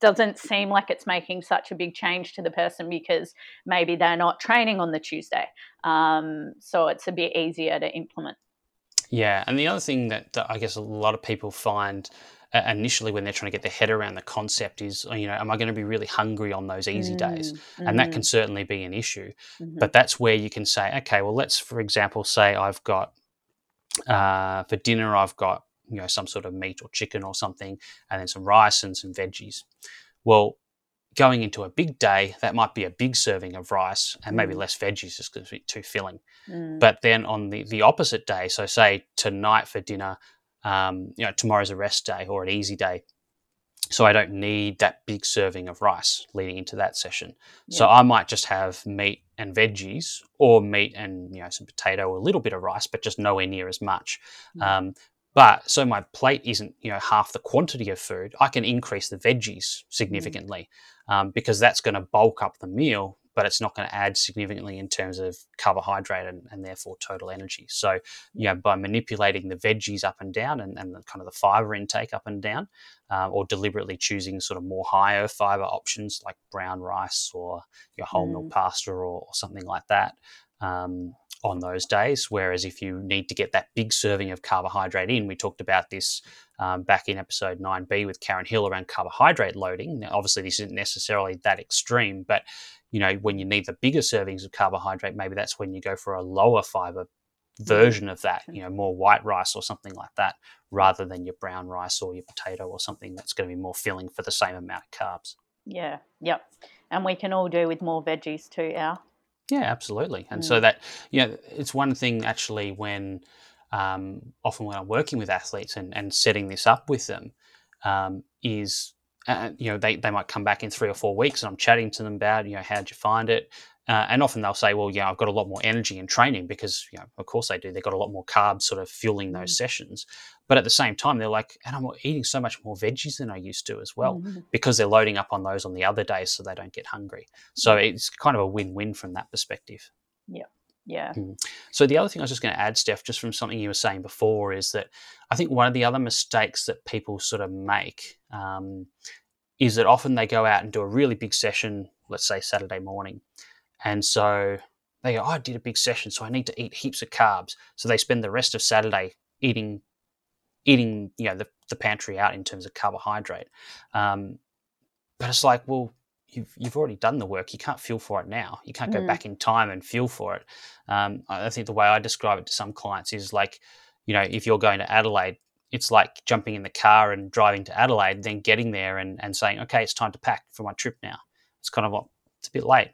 doesn't seem like it's making such a big change to the person because maybe they're not training on the Tuesday. Um, so it's a bit easier to implement. Yeah, and the other thing that, that I guess a lot of people find uh, initially when they're trying to get their head around the concept is, you know, am I going to be really hungry on those easy mm, days? And mm. that can mm. certainly be an issue. Mm-hmm. But that's where you can say, okay, well, let's, for example, say I've got uh, for dinner, I've got you know some sort of meat or chicken or something, and then some rice and some veggies. Well, going into a big day, that might be a big serving of rice and maybe mm. less veggies just because it's too filling. Mm. But then on the, the opposite day, so say tonight for dinner, um, you know, tomorrow's a rest day or an easy day. So I don't need that big serving of rice leading into that session. Yeah. So I might just have meat and veggies or meat and you know some potato or a little bit of rice, but just nowhere near as much. Mm. Um, but so my plate isn't, you know, half the quantity of food. I can increase the veggies mm. significantly um, because that's going to bulk up the meal, but it's not going to add significantly in terms of carbohydrate and, and, therefore total energy. So, you know, by manipulating the veggies up and down and, and the, kind of the fiber intake up and down, uh, or deliberately choosing sort of more higher fiber options like brown rice or your whole mm. milk pasta or, or, something like that. Um, on those days. Whereas if you need to get that big serving of carbohydrate in, we talked about this um, back in episode 9b with Karen Hill around carbohydrate loading. Now, obviously, this isn't necessarily that extreme, but you know, when you need the bigger servings of carbohydrate, maybe that's when you go for a lower fiber version of that, you know, more white rice or something like that, rather than your brown rice or your potato or something that's going to be more filling for the same amount of carbs. Yeah, yep. And we can all do with more veggies too, Al. Yeah, absolutely. And mm. so that, you know, it's one thing actually when um, often when I'm working with athletes and, and setting this up with them um, is, uh, you know, they, they might come back in three or four weeks and I'm chatting to them about, you know, how'd you find it? Uh, and often they'll say, well, yeah, I've got a lot more energy in training because, you know, of course they do. They've got a lot more carbs sort of fueling those mm. sessions. But at the same time, they're like, and I'm eating so much more veggies than I used to as well mm-hmm. because they're loading up on those on the other days so they don't get hungry. So it's kind of a win win from that perspective. Yeah. Yeah. Mm. So the other thing I was just going to add, Steph, just from something you were saying before, is that I think one of the other mistakes that people sort of make um, is that often they go out and do a really big session, let's say Saturday morning, and so they go, oh, I did a big session, so I need to eat heaps of carbs. So they spend the rest of Saturday eating, eating, you know, the, the pantry out in terms of carbohydrate. Um, but it's like, well, you've you've already done the work. You can't feel for it now. You can't go mm. back in time and feel for it. Um, I think the way I describe it to some clients is like, you know, if you're going to Adelaide, it's like jumping in the car and driving to Adelaide, then getting there and, and saying, okay, it's time to pack for my trip now. It's kind of like, it's a bit late.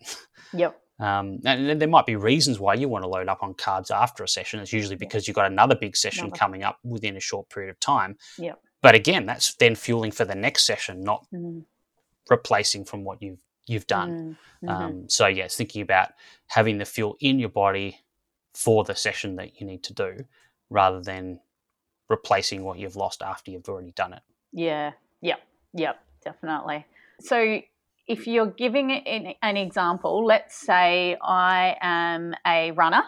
Yep. Um, and there might be reasons why you want to load up on carbs after a session. It's usually because you've got another big session another. coming up within a short period of time. Yep. But again, that's then fueling for the next session, not mm replacing from what you've you've done. Mm, mm-hmm. Um, so yes, thinking about having the fuel in your body for the session that you need to do, rather than replacing what you've lost after you've already done it. Yeah. Yep. Yep. Definitely. So if you're giving an, an example, let's say I am a runner.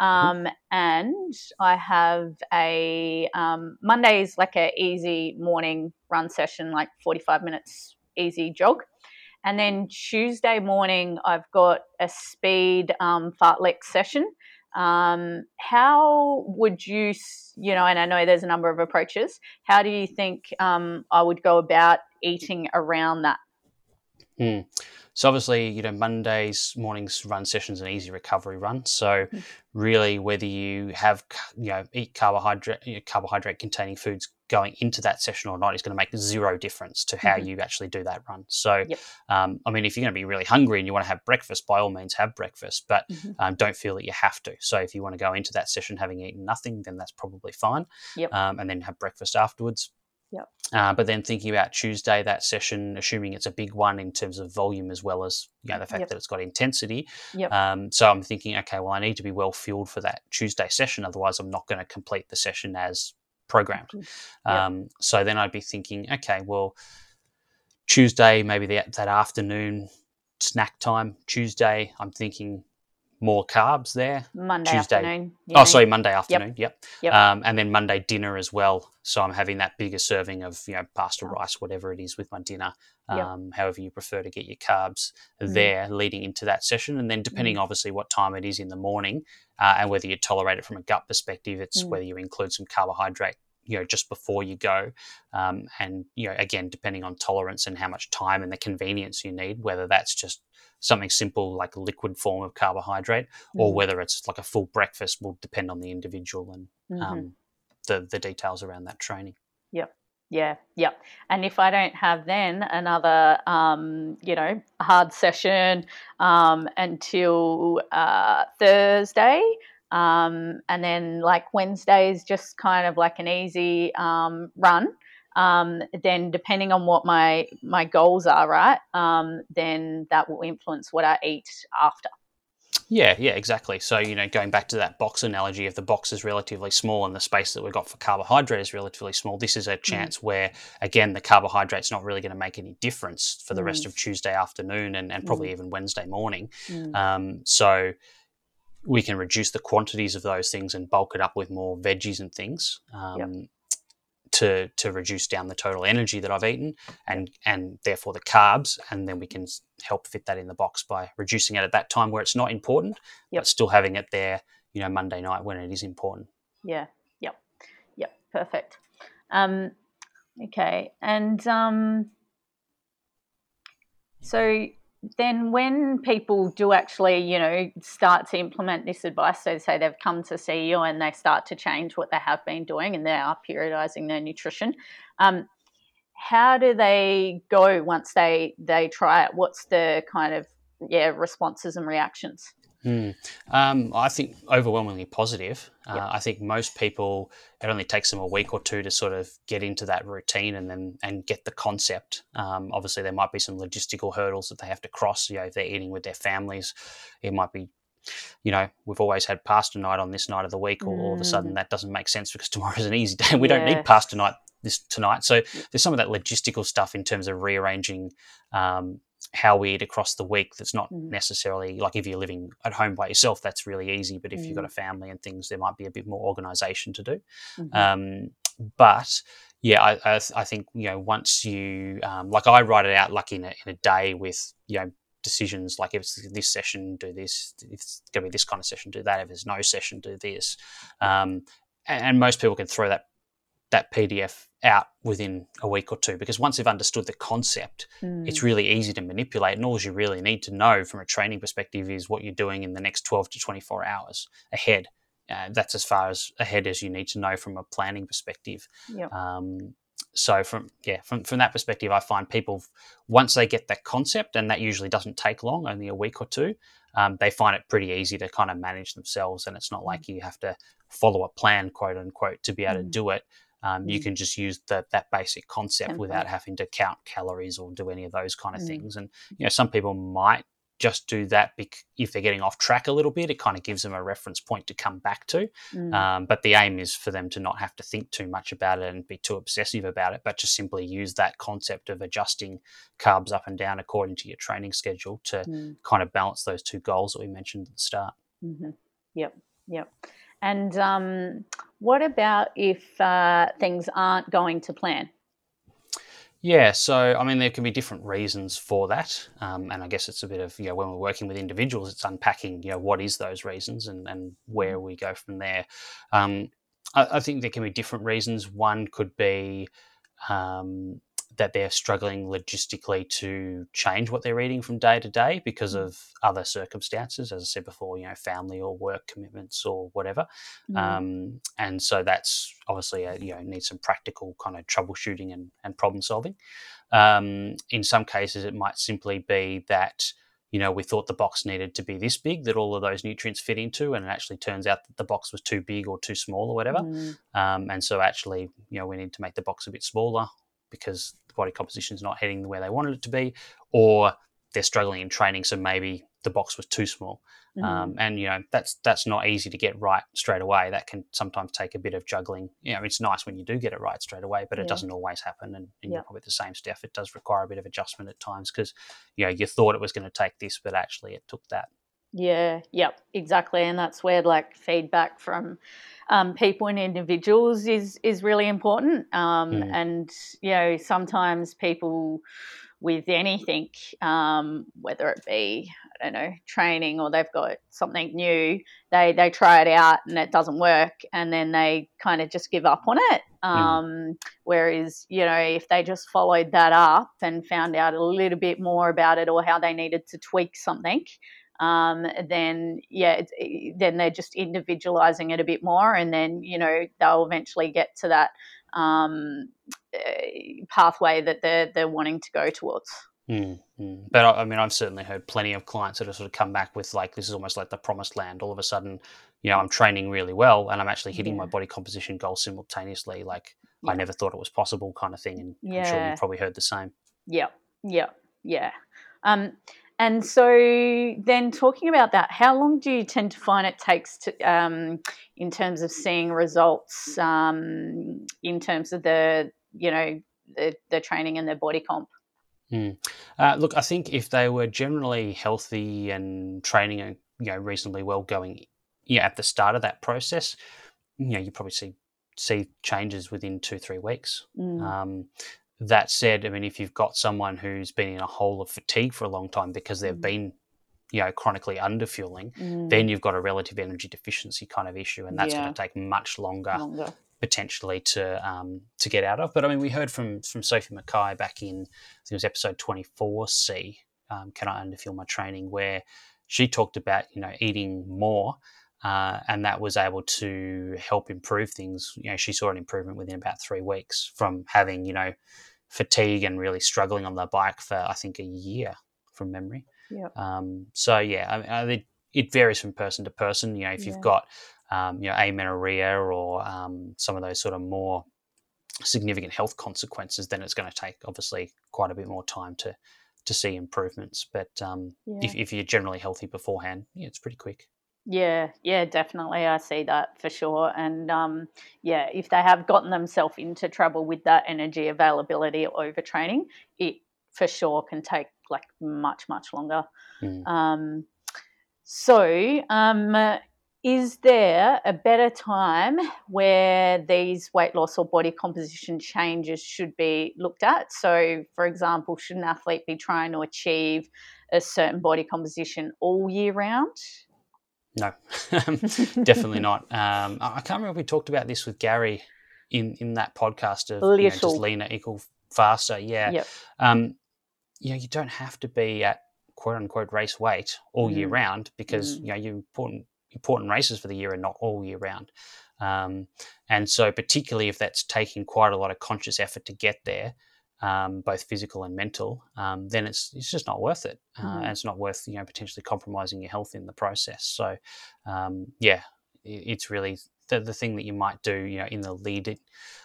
Mm-hmm. Um, and I have a um, Monday is like a easy morning run session, like 45 minutes easy jog. And then Tuesday morning, I've got a speed um, fartlek session. Um, how would you, you know, and I know there's a number of approaches, how do you think um, I would go about eating around that? Mm. So obviously, you know, Mondays mornings run sessions an easy recovery run. So mm. really, whether you have you know eat carbohydrate you know, carbohydrate containing foods going into that session or not is going to make zero difference to how mm-hmm. you actually do that run. So, yep. um, I mean, if you're going to be really hungry and you want to have breakfast, by all means have breakfast, but mm-hmm. um, don't feel that you have to. So, if you want to go into that session having eaten nothing, then that's probably fine. Yep. Um, and then have breakfast afterwards. Yep. Uh, but then thinking about Tuesday, that session, assuming it's a big one in terms of volume as well as you know the fact yep. that it's got intensity. Yep. Um, so I'm thinking, okay, well, I need to be well fueled for that Tuesday session, otherwise I'm not going to complete the session as programmed. Um, So then I'd be thinking, okay, well, Tuesday, maybe the, that afternoon snack time. Tuesday, I'm thinking more carbs there. Monday Tuesday. afternoon. Oh, sorry, Monday afternoon. Yep. Yep. yep. Um, and then Monday dinner as well. So I'm having that bigger serving of you know pasta, oh. rice, whatever it is with my dinner. Um, yep. However you prefer to get your carbs mm. there leading into that session, and then depending mm. obviously what time it is in the morning uh, and whether you tolerate it from a gut perspective, it's mm. whether you include some carbohydrate you know just before you go um, and you know again depending on tolerance and how much time and the convenience you need whether that's just something simple like a liquid form of carbohydrate mm-hmm. or whether it's like a full breakfast will depend on the individual and mm-hmm. um, the the details around that training yep yeah, yep. And if I don't have then another, um, you know, hard session um, until uh, Thursday, um, and then like Wednesday is just kind of like an easy um, run. Um, then depending on what my my goals are, right, um, then that will influence what I eat after. Yeah, yeah, exactly. So, you know, going back to that box analogy, if the box is relatively small and the space that we've got for carbohydrate is relatively small, this is a mm. chance mm. where, again, the carbohydrate's not really going to make any difference for the mm. rest of Tuesday afternoon and, and probably mm. even Wednesday morning. Mm. Um, so, we can reduce the quantities of those things and bulk it up with more veggies and things um, yep. to to reduce down the total energy that I've eaten and and therefore the carbs, and then we can help fit that in the box by reducing it at that time where it's not important, yep. but still having it there, you know, Monday night when it is important. Yeah. Yep. Yep. Perfect. Um, okay, and um, so then when people do actually, you know, start to implement this advice, so say they've come to see you and they start to change what they have been doing and they are periodizing their nutrition, um, how do they go once they they try it? What's the kind of yeah responses and reactions? Mm. Um, I think overwhelmingly positive. Uh, Yep. I think most people it only takes them a week or two to sort of get into that routine and then and get the concept. Um, obviously, there might be some logistical hurdles that they have to cross. You know, if they're eating with their families, it might be. You know, we've always had pasta night on this night of the week. All, all of a sudden, that doesn't make sense because tomorrow is an easy day. We don't need pasta night this tonight. So there's some of that logistical stuff in terms of rearranging um, how we eat across the week that's not Mhm. necessarily like if you're living at home by yourself that's really easy but if you've got Mm. a family and things there might be a bit more organization to do Mhm. um, but yeah I, I, I think you know once you um, like i write it out like in a, in a day with you know decisions like if it's this session do this if it's going to be this kind of session do that if there's no session do this um, and, and most people can throw that that pdf out within a week or two because once they've understood the concept Mm. it's really easy to manipulate and all you really need to know from a training perspective is what you're doing in the next 12 to 24 hours ahead uh, that's as far as ahead as you need to know from a planning perspective Yep. um, so from yeah from, from that perspective i find people once they get that concept and that usually doesn't take long only a week or two um, they find it pretty easy to kind of manage themselves and it's not like you have to follow a plan quote unquote to be able to Mm. do it um, you Mm. can just use the, that basic concept without having to count calories or do any of those kind of Mm. things and you know some people might just do that bec- if they're getting off track a little bit it kind of gives them a reference point to come back to Mm. um, but the aim is for them to not have to think too much about it and be too obsessive about it, but just simply use that concept of adjusting carbs up and down according to your training schedule to Mm. kind of balance those two goals that we mentioned at the start. hmm Yep, yep. And um, what about if uh, things aren't going to plan? Yeah, so I mean, there can be different reasons for that, um, and I guess it's a bit of you know when we're working with individuals, it's unpacking you know what is those reasons and and where we go from there. Um, I, I think there can be different reasons. One could be um, that they're struggling logistically to change what they're eating from day to day because Mm. of other circumstances, as I said before, you know, family or work commitments or whatever. Mm. Um, and so that's obviously a, you know needs some practical kind of troubleshooting and, and problem solving. Um, in some cases, it might simply be that you know we thought the box needed to be this big that all of those nutrients fit into, and it actually turns out that the box was too big or too small or whatever. Mm. Um, and so actually, you know, we need to make the box a bit smaller because body composition is not heading where they wanted it to be, or they're struggling in training, so maybe the box was too small. Mm. Um, and you know that's that's not easy to get right straight away. That can sometimes take a bit of juggling. You know, it's nice when you do get it right straight away, but it Yeah. doesn't always happen. And, and Yeah. you're probably the same Steph. It does require a bit of adjustment at times because you know you thought it was going to take this, but actually it took that. Yeah, yep, exactly. And that's where like feedback from um, people and individuals is is really important. Um, Mm. And you know, sometimes people with anything, um, whether it be I don't know training or they've got something new, they they try it out and it doesn't work, and then they kind of just give up on it. Um, Whereas you know, if they just followed that up and found out a little bit more about it or how they needed to tweak something um, then yeah, it- then they're just individualizing it a bit more, and then you know they'll eventually get to that um, uh, pathway that they're they're wanting to go towards. Mm, mm. But I, I mean, I've certainly heard plenty of clients that have sort of come back with like, this is almost like the promised land. All of a sudden, you know, I'm training really well and I'm actually hitting my body composition goals simultaneously. Like, Yeah. I never thought it was possible, kind of thing. And I'm sure you've probably heard the same. Yeah, yeah, yeah. Um, and so then talking about that, how long do you tend to find it takes to, um, in terms of seeing results, um, in terms of the, you know, the, the training and the body comp? Uh, look, I think if they were generally healthy and training, uh, you know, reasonably well going, yeah, at the start of that process, you know, you probably see see changes within two three weeks. Mm, Um, that said, I mean, if you've got someone who's been in a hole of fatigue for a long time because they've Mm. been, you know, chronically underfueling, mm, then you've got a relative energy deficiency kind of issue, and that's Yeah. going to take much longer longer. potentially to um, to get out of. But I mean, we heard from from Sophie Mackay back in I think it was episode twenty four C. Um, Can I underfuel my training? Where she talked about you know eating more. Uh, and that was able to help improve things. You know, she saw an improvement within about three weeks from having, you know, fatigue and really struggling on the bike for I think a year from memory. Yep. Um, so yeah, I, I, think it varies from person to person. You know, if Yeah. you've got um, you know amenorrhea or um, some of those sort of more significant health consequences, then it's going to take obviously quite a bit more time to to see improvements. But um, Yeah. if, if you're generally healthy beforehand, yeah, it's pretty quick. Yeah, yeah, definitely. I see that for sure. And um, yeah, if they have gotten themselves into trouble with that energy availability or overtraining, it for sure can take like much, much longer. Mm. Um, so, um, is there a better time where these weight loss or body composition changes should be looked at? So, for example, should an athlete be trying to achieve a certain body composition all year round? No, definitely not. Um, I can't remember if we talked about this with Gary in in that podcast of you know, just leaner equal faster. Yeah, Yep. um, you know, you don't have to be at quote unquote race weight all year Mm. round because Mm. you know your important important races for the year are not all year round. Um, and so, particularly if that's taking quite a lot of conscious effort to get there, um, both physical and mental, um, then it's it's just not worth it, uh, Mhm. and it's not worth you know potentially compromising your health in the process. So, um, yeah, i- it's really the, the thing that you might do, you know, in the lead it-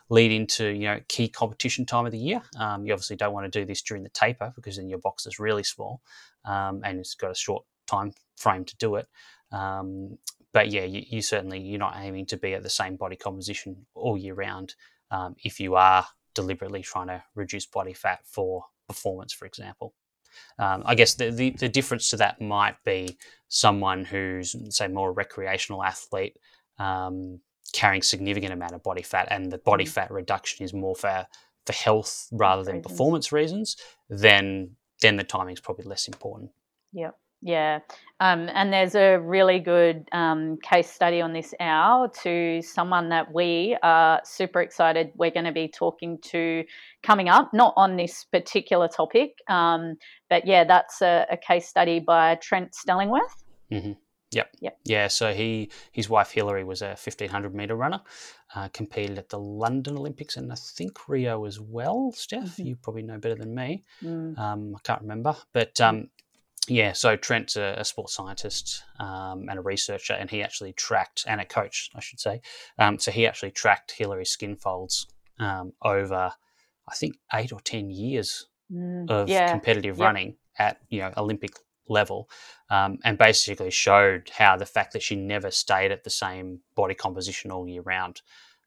lead into you know key competition time of the year. Um, you obviously don't want to do this during the taper because then your box is really small, um, and it's got a short time frame to do it. Um, but yeah, you, you certainly you're not aiming to be at the same body composition all year round um, if you are deliberately trying to reduce body fat for performance, for example. Um, I guess the, the, the difference to that might be someone who's, say, more a recreational athlete um, carrying significant amount of body fat, and the body Mm. fat reduction is more for for health rather than reasons. performance reasons. Then then the timing's probably less important. Yep. Yeah. Um, and there's a really good um, case study on this hour to someone that we are super excited we're going to be talking to coming up, not on this particular topic, um, but yeah, that's a, a case study by Trent Stellingwerff. Yep. Yep. Yeah. So he his wife Hilary was a fifteen hundred meter runner, uh, competed at the London Olympics and I think Rio as well. Steph, Mhm. you probably know better than me. Mm, Um, I can't remember, but um, yeah. So Trent's a, a sports scientist um, and a researcher, and he actually tracked and a coach, I should say. Um, so he actually tracked Hilary's skin folds um, over, I think, eight or ten years mm, of yeah. competitive Yep. running at you know Olympic level, um, and basically showed how the fact that she never stayed at the same body composition all year round.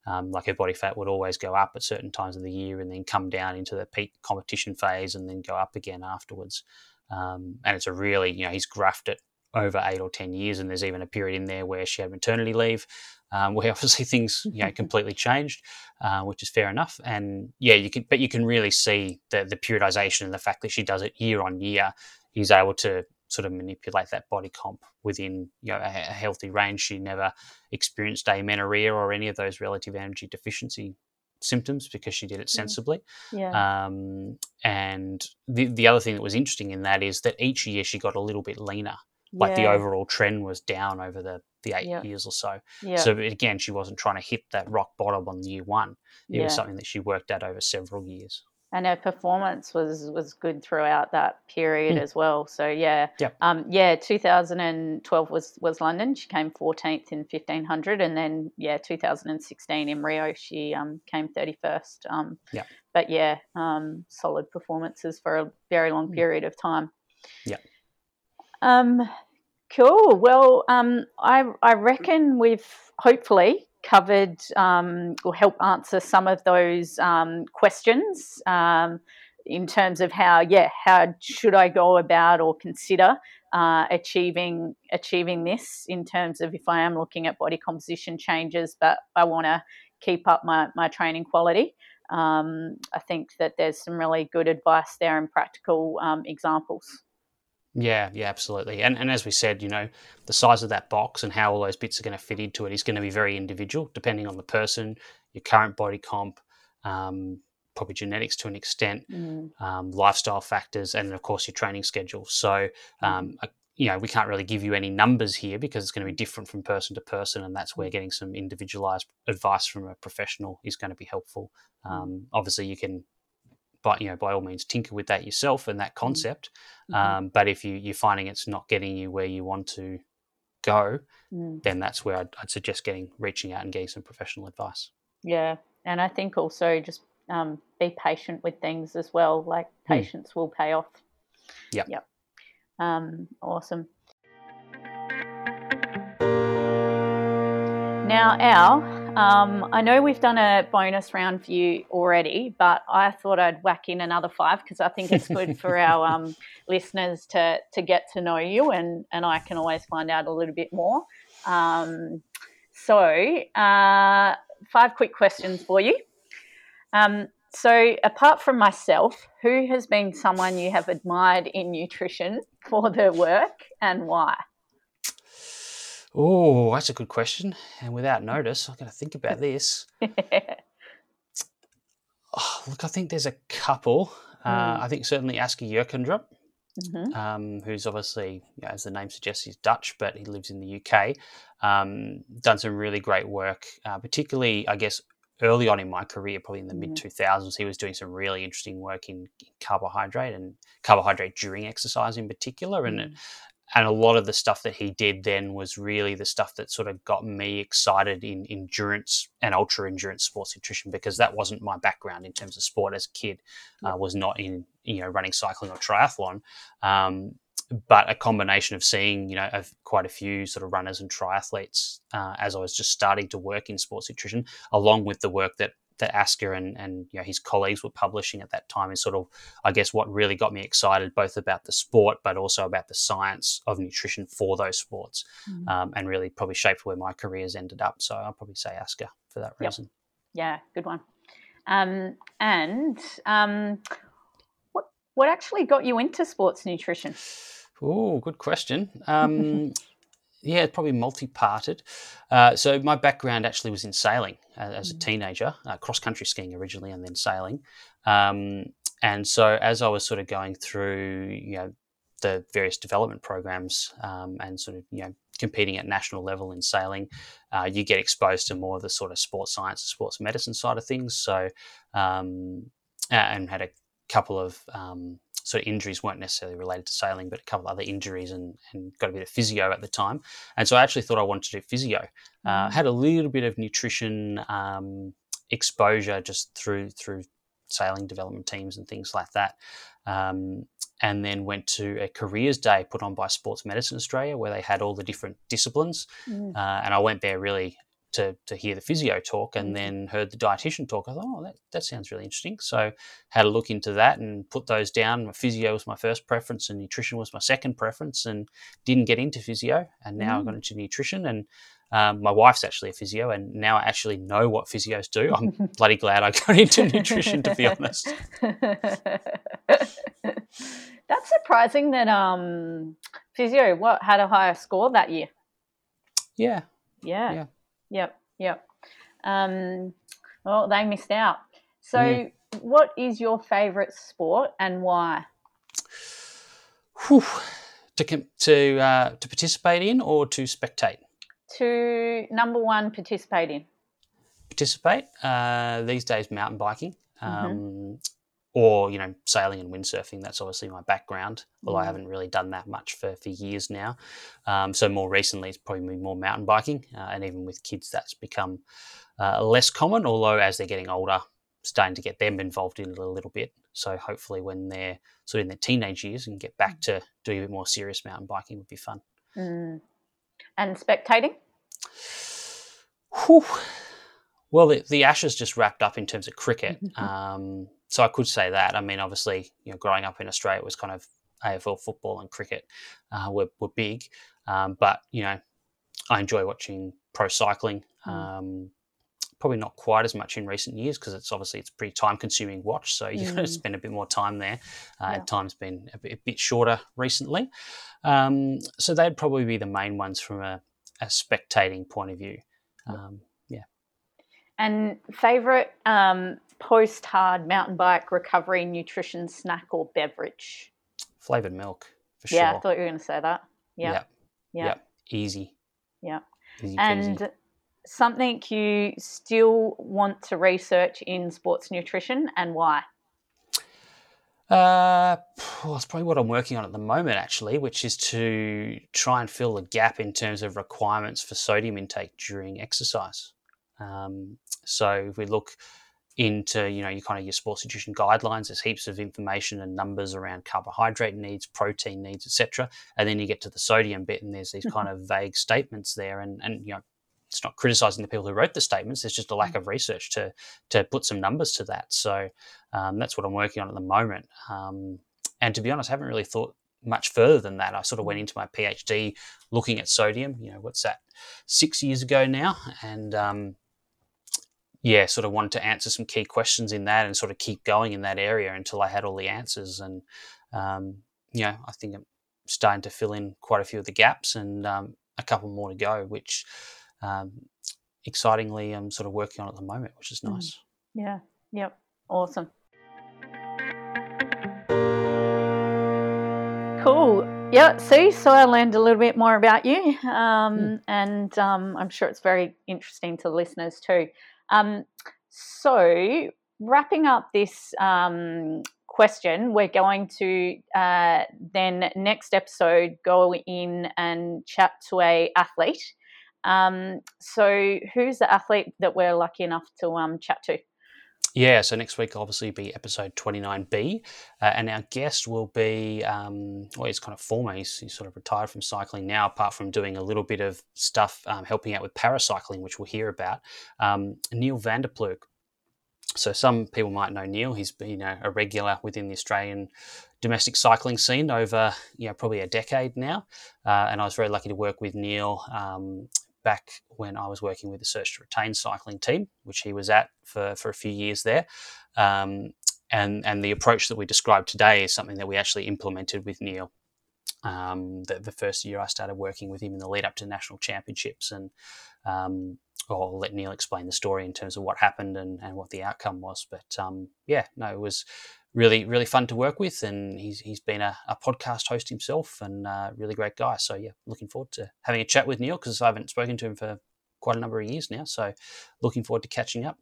Um, like her body fat would always go up at certain times of the year and then come down into the peak competition phase and then go up again afterwards. Um, and it's a really, you know, he's graphed it over eight or 10 years. And there's even a period in there where she had maternity leave, um, where obviously things, you know, completely changed, uh, which is fair enough. And yeah, you can, but you can really see the, the periodization and the fact that she does it year on year. He's able to sort of manipulate that body comp within you know a, a healthy range. She never experienced amenorrhea or any of those relative energy deficiency symptoms because she did it sensibly. Yeah. Um, and the the other thing that was interesting in that is that each year she got a little bit leaner. Like the overall trend was down over the the eight Yeah. years or so. Yeah. So again, she wasn't trying to hit that rock bottom on year one. It yeah. was something that she worked at over several years. And her performance was was good throughout that period Mm. as well. So yeah, Yep. um, yeah, 2012 was was London. She came 14th in 1500, and then yeah, 2016 in Rio she um, came 31st. Um, Yep. But yeah, um, solid performances for a very long Mm. period of time. Yeah. Um, cool. Well, um, I I reckon we've hopefully covered um, or help answer some of those um, questions um, in terms of how yeah how should I go about or consider uh, achieving achieving this in terms of if I am looking at body composition changes, but I want to keep up my my training quality. Um, I think that there's some really good advice there and practical um, examples. Yeah, yeah, absolutely. And and as we said, you know, the size of that box and how all those bits are going to fit into it is going to be very individual, depending on the person, your current body comp, um, probably genetics to an extent, Mm, um, lifestyle factors, and of course your training schedule. So, um, uh, you know, we can't really give you any numbers here because it's going to be different from person to person, and that's where getting some individualized advice from a professional is going to be helpful. Um, obviously, you can. But you know, by all means, tinker with that yourself and that concept. mhm. Um, but if you, you're finding it's not getting you where you want to go, Mm. then that's where I'd, I'd suggest getting reaching out and getting some professional advice. Yeah, and I think also just um, be patient with things as well. Like Hmm. patience will pay off. Yep. Yep. Um, awesome. Now, Al, um, I know we've done a bonus round for you already, but I thought I'd whack in another five because I think it's good for our um, listeners to to get to know you, and and I can always find out a little bit more. Um, so, uh, five quick questions for you. Um, so, apart from myself, who has been someone you have admired in nutrition for their work and why? Oh, that's a good question. And without notice, I've got to think about this. Oh, look, I think there's a couple. Uh, Mm. I think certainly Asker Jeukendrup, Mhm. um, who's obviously, you know, as the name suggests, he's Dutch, but he lives in the UK. Um, done some really great work, uh, particularly, I guess, early on in my career, probably in the Mhm. mid 2000s. He was doing some really interesting work in, in carbohydrate and carbohydrate during exercise in particular. And it, and a lot of the stuff that he did then was really the stuff that sort of got me excited in endurance and ultra endurance sports nutrition because that wasn't my background in terms of sport as a kid uh, was not in you know running cycling or triathlon. Um, but a combination of seeing you know of quite a few sort of runners and triathletes uh, as I was just starting to work in sports nutrition along with the work that that Asker and, and you know, his colleagues were publishing at that time is sort of, I guess, what really got me excited both about the sport but also about the science of nutrition for those sports, Mhm. um, and really probably shaped where my career's ended up. So I'll probably say Asker for that Yep. reason. Yeah, good one. Um, and um, what what actually got you into sports nutrition? Oh, good question. Um, yeah, it's probably multi-parted. Uh, so my background actually was in sailing uh, as a Mm. teenager, uh, cross-country skiing originally, and then sailing. Um, and so as I was sort of going through, you know, the various development programs um, and sort of, you know, competing at national level in sailing, uh, you get exposed to more of the sort of sports science and sports medicine side of things. So, um, and had a couple of um, sort of injuries weren't necessarily related to sailing, but a couple of other injuries and, and got a bit of physio at the time. And so I actually thought I wanted to do physio. Uh, had a little bit of nutrition um, exposure just through through sailing development teams and things like that. Um, and then went to a careers day put on by Sports Medicine Australia, where they had all the different disciplines. Mm. Uh, and I went there really to, to hear the physio talk and Mhm. then heard the dietitian talk. I thought, oh, that, that sounds really interesting. So had a look into that and put those down. My physio was my first preference and nutrition was my second preference and didn't get into physio. And now I got Mm. into nutrition and um, my wife's actually a physio and now I actually know what physios do. I'm bloody glad I got into nutrition, to be honest. That's surprising that um, physio what had a higher score that year. Yeah. Yeah. Yeah. Yep. Yep. Um, well, they missed out. So, Mm. what is your favourite sport and why? Whew. To, to, uh, to participate in or to spectate? To number one, participate in. participate. Uh, these days, mountain biking, Mm-hmm. Or you know, sailing and windsurfing. That's obviously my background. Although I Mm. haven't really done that much for, for years now. Um, so more recently, it's probably been more mountain biking, uh, and even with kids, that's become uh, less common. Although as they're getting older, starting to get them involved in it a little bit. So hopefully, when they're sort of in their teenage years and get back to doing a bit more serious mountain biking, would be fun. Mm. And spectating. Whew. Well, the, the Ashes just wrapped up in terms of cricket, um, so I could say that. I mean, obviously, you know, growing up in Australia, it was kind of AFL football and cricket uh, were, were big, um, but you know, I enjoy watching pro cycling. Mm. Um, probably not quite as much in recent years because it's obviously it's a pretty time consuming watch, so you've got to spend a bit more time there. Uh, Yeah. and Time's been a bit, a bit shorter recently, um, so they'd probably be the main ones from a, a spectating point of view. Um, yeah And favourite um, post hard mountain bike recovery nutrition snack or beverage? flavored milk for sure. Yeah, I thought you were going to say that. Yeah. Yeah. Yep. Easy. Yeah. Easy. And something you still want to research in sports nutrition and why? Uh, well, that's probably what I'm working on at the moment, actually, which is to try and fill the gap in terms of requirements for sodium intake during exercise. Um, so if we look into you know your kind of your sports nutrition guidelines, there's heaps of information and numbers around carbohydrate needs, protein needs, etc. And then you get to the sodium bit, and there's these kind of vague statements there, and and you know it's not criticizing the people who wrote the statements. There's just a lack mm. of research to to put some numbers to that. So um, that's what I'm working on at the moment. Um, and to be honest, I haven't really thought much further than that. I sort of went into my PhD looking at sodium. You know, what's that? Six years ago now, and um, yeah, sort of wanted to answer some key questions in that and sort of keep going in that area until I had all the answers. And um, you know, I think I'm starting to fill in quite a few of the gaps and um, a couple more to go, which um, excitingly I'm sort of working on at the moment, which is mm. nice. Yeah. Yep. Awesome. Cool. Yeah, see, so I learned a little bit more about you, um, mm. and um, I'm sure it's very interesting to the listeners too. Um, so, wrapping up this um, question, we're going to uh, then next episode go in and chat to a athlete um, so, who's the athlete that we're lucky enough to um, chat to? Yeah, so next week will obviously be episode 29B, uh, and our guest will be, um, well, he's kind of former, he's, he's, sort of retired from cycling now, apart from doing a little bit of stuff um, helping out with paracycling, which we'll hear about, um, Neil van der Ploeg. So some people might know Neil. He's been a, a, regular within the Australian domestic cycling scene over, you know, probably a decade now. Uh, and I was very lucky to work with Neil um, back when I was working with the Search to Retain cycling team, which he was at for, for a few years there. Um, and, and the approach that we described today is something that we actually implemented with Neil. Um, the, the, first year I started working with him in the lead up to national championships, and um, I'll let Neil explain the story in terms of what happened and, and what the outcome was. But um, yeah, no, it was really really fun to work with, and he's he's been a, a podcast host himself and uh, really great guy. So yeah, looking forward to having a chat with Neil because I haven't spoken to him for quite a number of years now. So looking forward to catching up.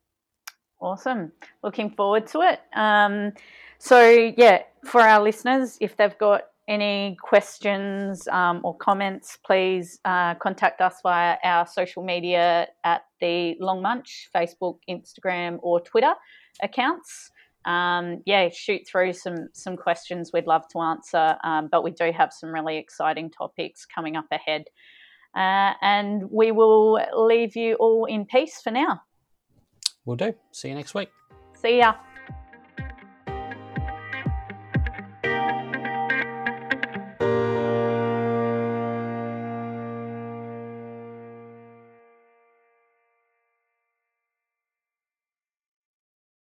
Awesome, looking forward to it. Um, so yeah, for our listeners, if they've got any questions um, or comments, please uh, contact us via our social media at the Long Munch, Facebook, Instagram, or Twitter accounts um, yeah, shoot through some some questions we'd love to answer. Um, but we do have some really exciting topics coming up ahead, uh, and we will leave you all in peace for now. We'll do. See you next week. See ya.